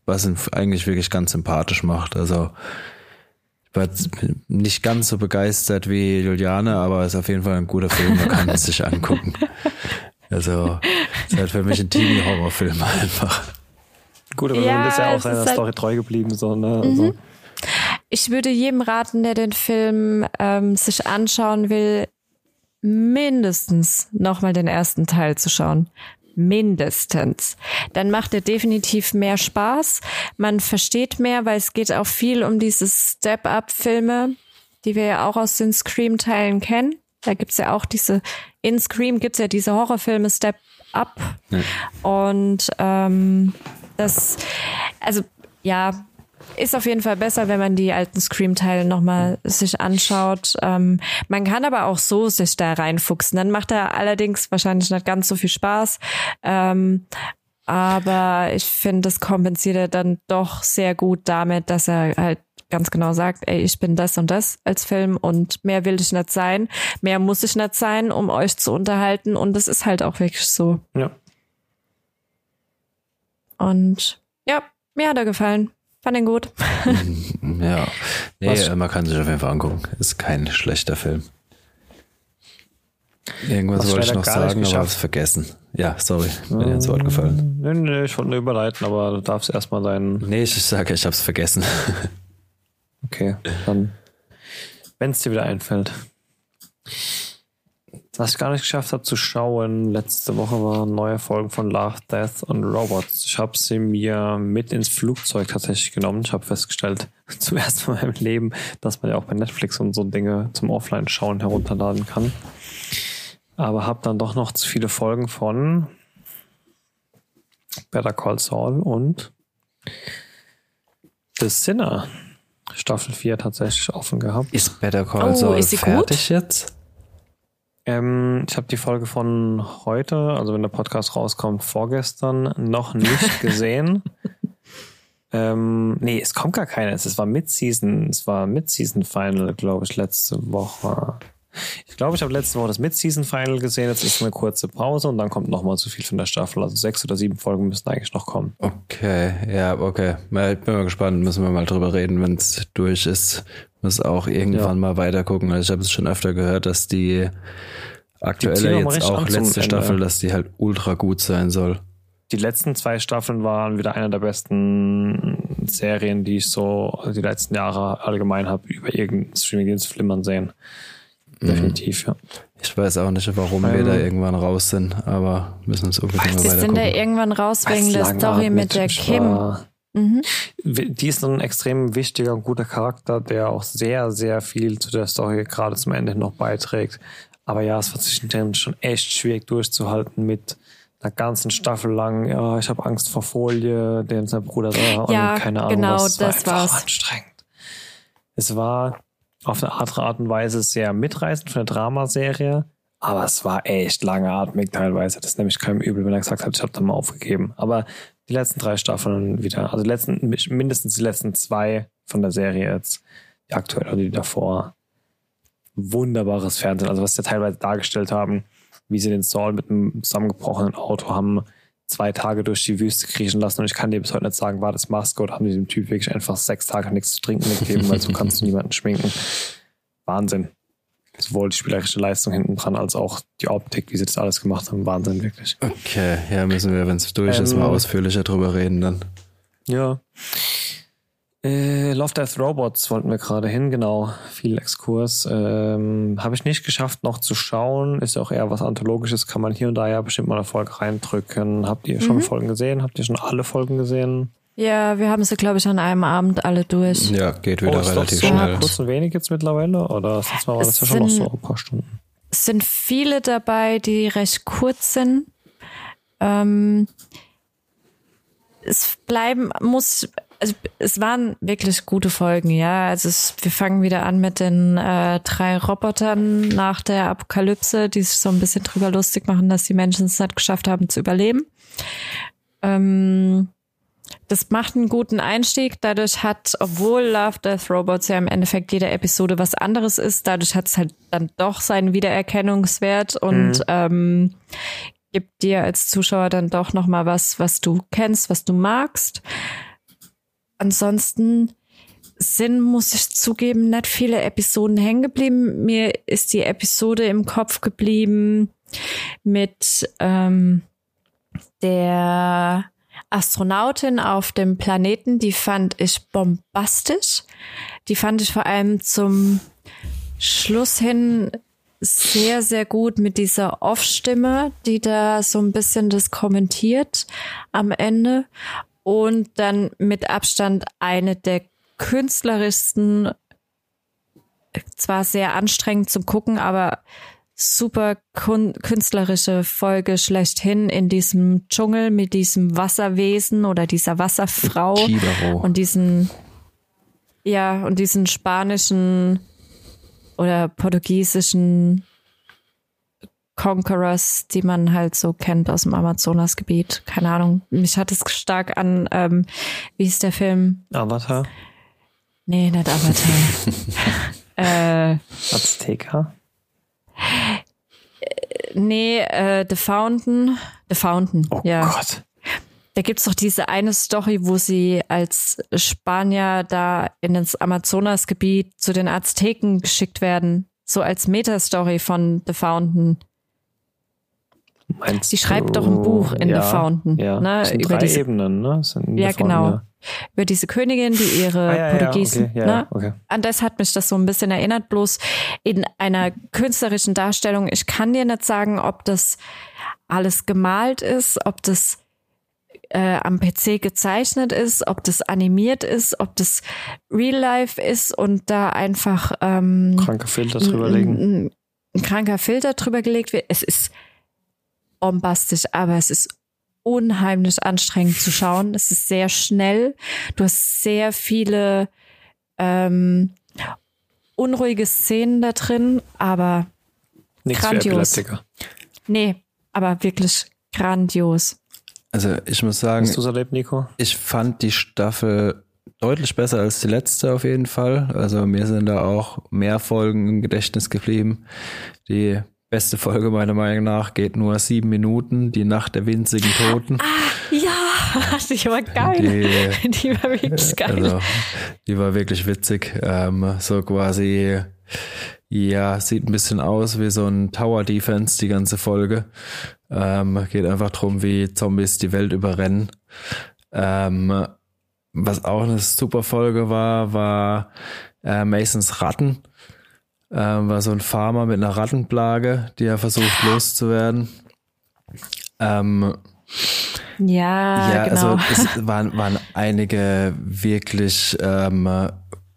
was ihn eigentlich wirklich ganz sympathisch macht. Also ich war nicht ganz so begeistert wie Juliane, aber ist auf jeden Fall ein guter Film, man kann es sich angucken. Also ist halt für mich ein Teenie-Horrorfilm einfach. Gut, aber ja, du bist ja auch seiner Story halt treu geblieben. So, ne? Mhm. Also. Ich würde jedem raten, der den Film ähm, sich anschauen will, mindestens nochmal den ersten Teil zu schauen. Mindestens. Dann macht er definitiv mehr Spaß. Man versteht mehr, weil es geht auch viel um diese Step-Up-Filme, die wir ja auch aus den Scream-Teilen kennen. Da gibt's ja auch diese, in Scream gibt's ja diese Horrorfilme Step Up. Ja. Und ähm, das, also ja, ist auf jeden Fall besser, wenn man die alten Scream-Teile nochmal sich anschaut. Ähm, man kann aber auch so sich da reinfuchsen. Dann macht er allerdings wahrscheinlich nicht ganz so viel Spaß. Ähm, aber ich finde, das kompensiert er dann doch sehr gut damit, dass er halt ganz genau sagt, ey, ich bin das und das als Film und mehr will ich nicht sein, mehr muss ich nicht sein, um euch zu unterhalten und das ist halt auch wirklich so. Ja. Und ja, mir hat er gefallen. Fand ihn gut. ja, nee, Was? man kann sich auf jeden Fall angucken. Ist kein schlechter Film. Irgendwas Was wollte ich noch sagen, aber hab's vergessen. Ja, sorry, bin dir ins Wort gefallen. Nee, nee, ich wollte nur überleiten, aber du darfst erstmal deinen. Nee, ich sage, ich hab's vergessen. okay, dann Wenn es dir wieder einfällt. Was ich gar nicht geschafft habe zu schauen, letzte Woche waren neue Folgen von Love, Death und Robots. Ich habe sie mir mit ins Flugzeug tatsächlich genommen. Ich habe festgestellt, zum ersten Mal in meinem Leben, dass man ja auch bei Netflix und so Dinge zum Offline-Schauen herunterladen kann. Aber habe dann doch noch zu viele Folgen von Better Call Saul und The Sinner Staffel 4 tatsächlich offen gehabt. Ist Better Call Oh, Saul ist sie fertig jetzt? Ähm, ich habe die Folge von heute, also wenn der Podcast rauskommt, vorgestern noch nicht gesehen. ähm, nee, es kommt gar keine. Es war Mid-Season, es war Mid-Season-Final, glaube ich, letzte Woche. Ich glaube, ich habe letzte Woche das Mid-Season-Final gesehen. Jetzt ist eine kurze Pause und dann kommt noch mal zu viel von der Staffel. Also sechs oder sieben Folgen müssen eigentlich noch kommen. Okay, ja, okay. Mal, Ich bin mal gespannt, müssen wir mal drüber reden, wenn es durch ist. Muss auch irgendwann Ja. mal weiter gucken. Also ich habe es schon öfter gehört, dass die Die aktuelle aber jetzt auch letzte Ende. Staffel, dass die halt ultra gut sein soll. Die letzten zwei Staffeln waren wieder einer der besten Serien, die ich so die letzten Jahre allgemein habe über irgendeinen Streaming-Dienst flimmern sehen. Definitiv, ja. Ich weiß auch nicht, warum wir Ähm. da irgendwann raus sind, aber müssen uns unbedingt mal Sie weiter sind da irgendwann raus wegen der Story mit langatmig der Kim. war. Mhm. Die ist ein extrem wichtiger und guter Charakter, der auch sehr, sehr viel zu der Story gerade zum Ende noch beiträgt. Aber ja, es war zwischendrin schon echt schwierig durchzuhalten mit einer ganzen Staffel lang. Ja, ich habe Angst vor Folie, den sein Bruder da und Ja, keine Ahnung genau, was. Es war das einfach war's. anstrengend. Es war auf eine andere Art und Weise sehr mitreißend für eine Dramaserie, aber es war echt langatmig teilweise. Das ist nämlich keinem übel, wenn er gesagt hat, ich habe da mal aufgegeben. Aber die letzten drei Staffeln wieder, also letzten, mindestens die letzten zwei von der Serie jetzt, die aktuell oder die davor, wunderbares Fernsehen. Also was sie teilweise dargestellt haben, wie sie den Saul mit einem zusammengebrochenen Auto haben zwei Tage durch die Wüste kriechen lassen und ich kann dir bis heute nicht sagen, war das Maske oder haben die dem Typ wirklich einfach sechs Tage nichts zu trinken gegeben, weil so kannst du niemanden schminken. Wahnsinn. Sowohl die spielerische Leistung hinten dran als auch die Optik, wie sie das alles gemacht haben. Wahnsinn, wirklich. Okay, ja, müssen wir, wenn es durch ist, Ähm. mal ausführlicher drüber reden dann. Ja. Äh, Love Death Robots wollten wir gerade hin, genau. Viel Exkurs. Ähm, Habe ich nicht geschafft, noch zu schauen. Ist ja auch eher was Anthologisches, kann man hier und da ja bestimmt mal eine Folge reindrücken. Habt ihr schon Folgen gesehen? Habt ihr schon alle Folgen gesehen? Ja, wir haben sie, glaube ich, an einem Abend alle durch. Ja, geht wieder ist doch relativ so schnell. kurz und wenig jetzt mittlerweile? Oder Mal war Es das ja schon noch sind- so ein paar Stunden? Es sind viele dabei, die recht kurz sind. Ähm, es bleiben muss, also es waren wirklich gute Folgen, ja. Also es, wir fangen wieder an mit den äh, drei Robotern nach der Apokalypse, die sich so ein bisschen drüber lustig machen, dass die Menschen es nicht geschafft haben zu überleben. Ähm, das macht einen guten Einstieg. Dadurch hat, obwohl Love, Death, Robots ja im Endeffekt jede Episode was anderes ist, dadurch hat es halt dann doch seinen Wiedererkennungswert und ähm, gibt dir als Zuschauer dann doch noch mal was, was du kennst, was du magst. Ansonsten sind, muss ich zugeben, nicht viele Episoden hängen geblieben. Mir ist die Episode im Kopf geblieben mit ähm, der Astronautin auf dem Planeten, die fand ich bombastisch. Die fand ich vor allem zum Schluss hin sehr, sehr gut mit dieser Off-Stimme, die da so ein bisschen das kommentiert am Ende. Und dann mit Abstand eine der künstlerischsten, zwar sehr anstrengend zum Gucken, aber super kun künstlerische Folge schlechthin in diesem Dschungel mit diesem Wasserwesen oder dieser Wasserfrau Chibaro. und diesen ja und diesen spanischen oder portugiesischen Conquerors, die man halt so kennt aus dem Amazonasgebiet. Keine Ahnung. Mich hat es stark an, ähm, wie ist der Film? Avatar? Nee, nicht Avatar. äh, Azteca? Nee, äh, The Fountain. The Fountain, Oh ja. Gott. Da gibt's doch diese eine Story, wo sie als Spanier da in das Amazonasgebiet zu den Azteken geschickt werden. So als Metastory von The Fountain. Meinst Die schreibt du- doch ein Buch in The Fountain, Ja, ne, über drei diese- Ebenen, ne? Ja, genau. Ja. über diese Königin, die ihre Ah, ja, ja, Portugiesen, okay, ja, ne? ja, okay. An das hat mich das so ein bisschen erinnert, bloß in einer künstlerischen Darstellung. Ich kann dir nicht sagen, ob das alles gemalt ist, ob das äh, am PC gezeichnet ist, ob das animiert ist, ob das Real Life ist und da einfach ähm, Kranke Filter drüberlegen. ein, ein, ein kranker Filter drüber gelegt wird. Es ist bombastisch, aber es ist unheimlich anstrengend zu schauen. Es ist sehr schnell. Du hast sehr viele ähm, unruhige Szenen da drin, aber Nichts für grandios. Epileptiker. nee, aber wirklich grandios. Also ich muss sagen, Hast du es erlebt, Nico? ich fand die Staffel deutlich besser als die letzte auf jeden Fall. Also mir sind da auch mehr Folgen im Gedächtnis geblieben. Die beste Folge meiner Meinung nach geht nur sieben Minuten, die Nacht der winzigen Toten. Ja, die war geil. Die, Die- war wirklich geil. Also, die war wirklich witzig. Ähm, so quasi, ja, sieht ein bisschen aus wie so ein Tower Defense, die ganze Folge. Ähm, geht einfach drum, wie Zombies die Welt überrennen. Ähm, was auch eine super Folge war, war äh, Masons Ratten. Ähm, war so ein Farmer mit einer Rattenplage, die er versucht loszuwerden. Ähm, ja, ja, genau. also es waren, waren einige wirklich ähm,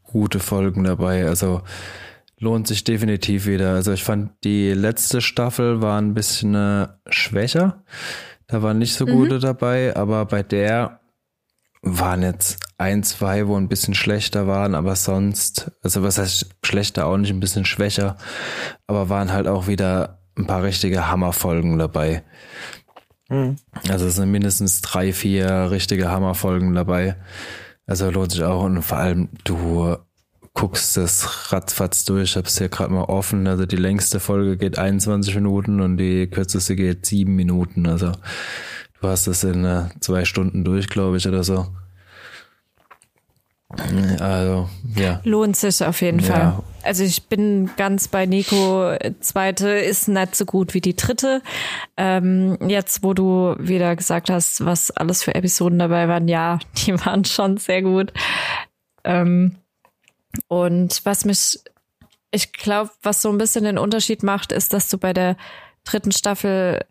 gute Folgen dabei. Also lohnt sich definitiv wieder. Also ich fand die letzte Staffel war ein bisschen äh, schwächer. Da waren nicht so gute dabei, aber bei der waren jetzt ein, zwei, wo ein bisschen schlechter waren, aber sonst, also was heißt schlechter auch nicht, ein bisschen schwächer, aber waren halt auch wieder ein paar richtige Hammerfolgen dabei. Also es sind mindestens drei, vier richtige Hammerfolgen dabei. Also lohnt sich auch und vor allem du guckst das ratzfatz durch. Ich hab's hier gerade mal offen. Also die längste Folge geht 21 Minuten und die kürzeste geht sieben Minuten. Also du hast das in äh, zwei Stunden durch, glaube ich, oder so. Also ja. Lohnt sich auf jeden Ja. Fall. Also ich bin ganz bei Nico. Zweite ist nicht so gut wie die dritte. Ähm, jetzt, wo du wieder gesagt hast, was alles für Episoden dabei waren, ja, die waren schon sehr gut. Ähm, und was mich, ich glaube, was so ein bisschen den Unterschied macht, ist, dass du bei der dritten Staffel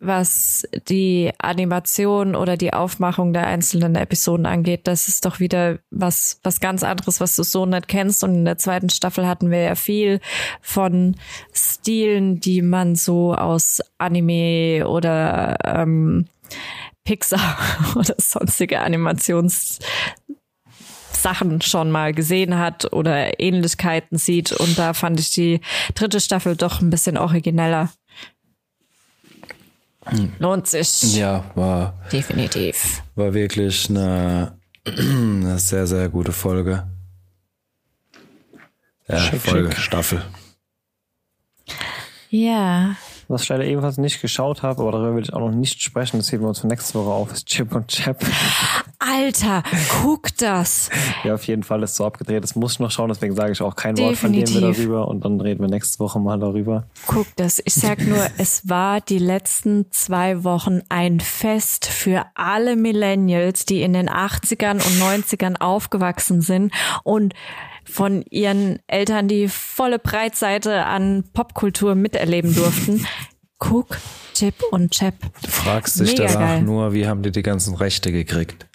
was die Animation oder die Aufmachung der einzelnen Episoden angeht, das ist doch wieder was, was ganz anderes, was du so nicht kennst. Und in der zweiten Staffel hatten wir ja viel von Stilen, die man so aus Anime oder ähm, Pixar oder sonstige Animations Sachen schon mal gesehen hat oder Ähnlichkeiten sieht. Und da fand ich die dritte Staffel doch ein bisschen origineller. Lohnt sich. Ja, war, Definitiv. war wirklich eine, eine sehr, sehr gute Folge. Ja, Schick, Folge, schick. Staffel. Ja. Was ich leider ebenfalls nicht geschaut habe, aber darüber will ich auch noch nicht sprechen, das heben wir uns für nächste Woche auf, ist Chip und Chap. Alter, guck das. Ja, auf jeden Fall ist so abgedreht. Das muss ich noch schauen, deswegen sage ich auch kein Wort von dem Definitiv. darüber und dann reden wir nächste Woche mal darüber. Guck das. Ich sag nur, es war die letzten zwei Wochen ein Fest für alle Millennials, die in den 80ern und 90ern aufgewachsen sind und von ihren Eltern die volle Breitseite an Popkultur miterleben durften. Guck, Chip und Chap. Du fragst dich Mega danach geil. nur, wie haben die die ganzen Rechte gekriegt?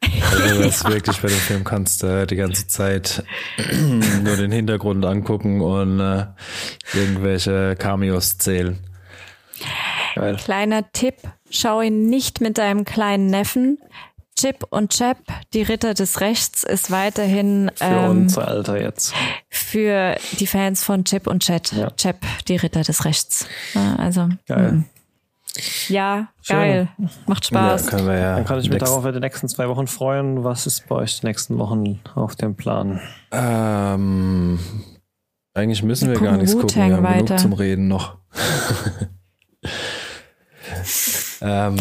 Also das ist wirklich bei dem Film kannst du die ganze Zeit nur den Hintergrund angucken und äh, irgendwelche Cameos zählen. Geil. Kleiner Tipp, schau ihn nicht mit deinem kleinen Neffen. Chip und Chap, die Ritter des Rechts, ist weiterhin Für ähm, unser Alter jetzt. für die Fans von Chip und Chat. Ja. Chap, die Ritter des Rechts. Ja, Also, Geil. mm. ja, Schön. geil. Macht Spaß. Ja, können wir ja Dann kann ich mich next- darauf für die nächsten zwei Wochen freuen. Was ist bei euch die nächsten Wochen auf dem Plan? Ähm, eigentlich müssen wir Wir gar nichts gucken. Wir haben Wu-Tang genug weiter. zum Reden noch. ähm,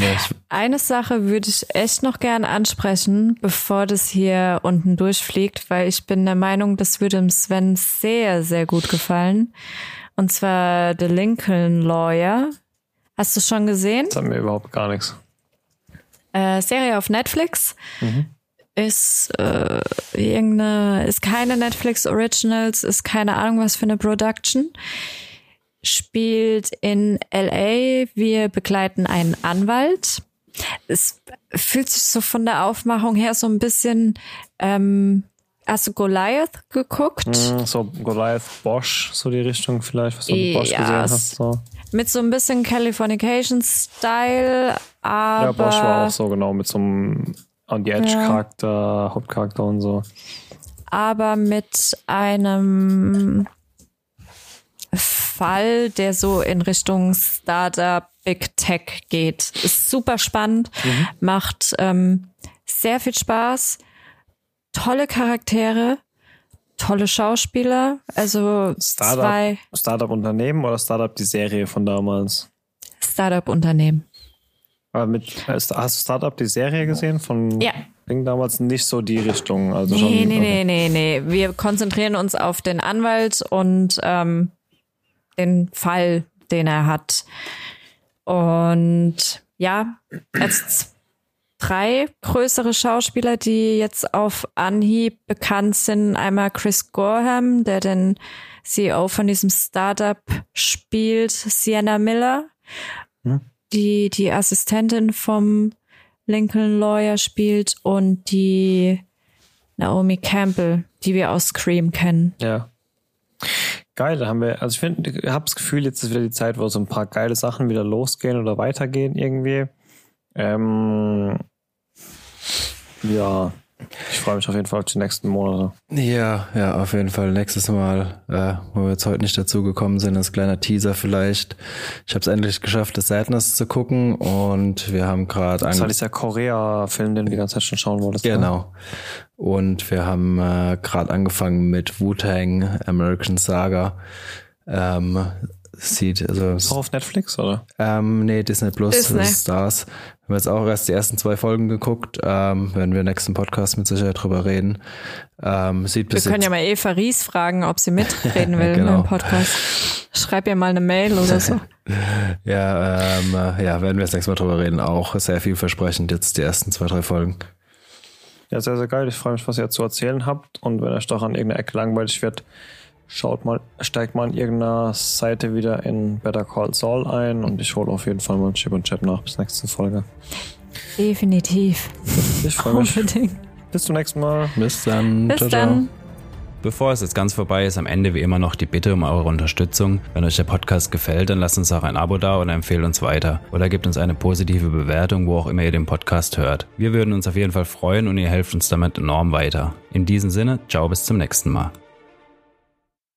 Eine Sache würde ich echt noch gern ansprechen, bevor das hier unten durchfliegt, weil ich bin der Meinung, das würde dem Sven sehr, sehr gut gefallen. Und zwar The Lincoln Lawyer. Hast du schon gesehen? Das haben wir überhaupt gar nichts. Äh, Serie auf Netflix. ist äh, irgendeine, ist keine Netflix Originals, ist keine Ahnung was für eine Production. Spielt in LA. Wir begleiten einen Anwalt. Es fühlt sich so von der Aufmachung her so ein bisschen ähm, Hast du Goliath geguckt? Mm, so Goliath Bosch, so die Richtung vielleicht, was du mit Bosch gesehen hast. So. Mit so ein bisschen Californication-Style, aber. Ja, Bosch war auch so genau, mit so einem On the Edge-Charakter, ja. Hauptcharakter und so. Aber mit einem Fall, der so in Richtung Startup, Big Tech geht. Ist super spannend, mhm. macht ähm, sehr viel Spaß tolle Charaktere, tolle Schauspieler. Also Startup, zwei. Startup-Unternehmen oder Startup die Serie von damals? Startup-Unternehmen. Aber mit, hast du Startup die Serie gesehen von ja. Ding damals nicht so die Richtung? Also nee, schon, nee, nee, nee, nee. Wir konzentrieren uns auf den Anwalt und ähm, den Fall, den er hat. Und ja, als drei größere Schauspieler, die jetzt auf Anhieb bekannt sind. Einmal Chris Gorham, der den CEO von diesem Startup spielt, Sienna Miller, hm? die die Assistentin vom Lincoln Lawyer spielt und die Naomi Campbell, die wir aus Scream kennen. Ja. Geil, da haben wir, also ich finde, ich habe das Gefühl, jetzt ist wieder die Zeit, wo so ein paar geile Sachen wieder losgehen oder weitergehen irgendwie. Ähm, ja, ich freue mich auf jeden Fall auf die nächsten Monate. Ja, ja, auf jeden Fall. Nächstes Mal, äh, wo wir jetzt heute nicht dazu gekommen sind, als kleiner Teaser vielleicht. Ich habe es endlich geschafft, das Sadness zu gucken und wir haben gerade Das war dieser Korea-Film, den du die ganze Zeit schon schauen wolltest. Ne? Genau. Ne? Und wir haben äh, gerade angefangen mit Wu-Tang American Saga. Ähm, sieht. Also, auch auf Netflix, oder? Ähm, nee, Disney Plus Disney. Stars. Wir haben jetzt auch erst die ersten zwei Folgen geguckt. Ähm, werden wir im nächsten Podcast mit Sicherheit drüber reden. Ähm, sieht wir können ja mal Eva Ries fragen, ob sie mitreden will genau. im Podcast. Schreib ihr mal eine Mail oder so. ja, ähm, äh, ja, werden wir das nächste Mal drüber reden. Auch sehr vielversprechend jetzt die ersten zwei, drei Folgen. Ja, sehr, sehr geil. Ich freue mich, was ihr zu erzählen habt. Und wenn euch doch an irgendeiner Ecke langweilig wird, schaut mal, steigt mal an irgendeiner Seite wieder in Better Call Saul ein und ich hole auf jeden Fall mal Chip und Chat nach bis nächste Folge. Definitiv. Ich freue mich. Unbedingt. Bis zum nächsten Mal. Bis dann. Bis ciao, dann. Ciao. Bevor es jetzt ganz vorbei ist, am Ende wie immer noch die Bitte um eure Unterstützung. Wenn euch der Podcast gefällt, dann lasst uns auch ein Abo da und empfehlt uns weiter. Oder gebt uns eine positive Bewertung, wo auch immer ihr den Podcast hört. Wir würden uns auf jeden Fall freuen und ihr helft uns damit enorm weiter. In diesem Sinne, ciao bis zum nächsten Mal.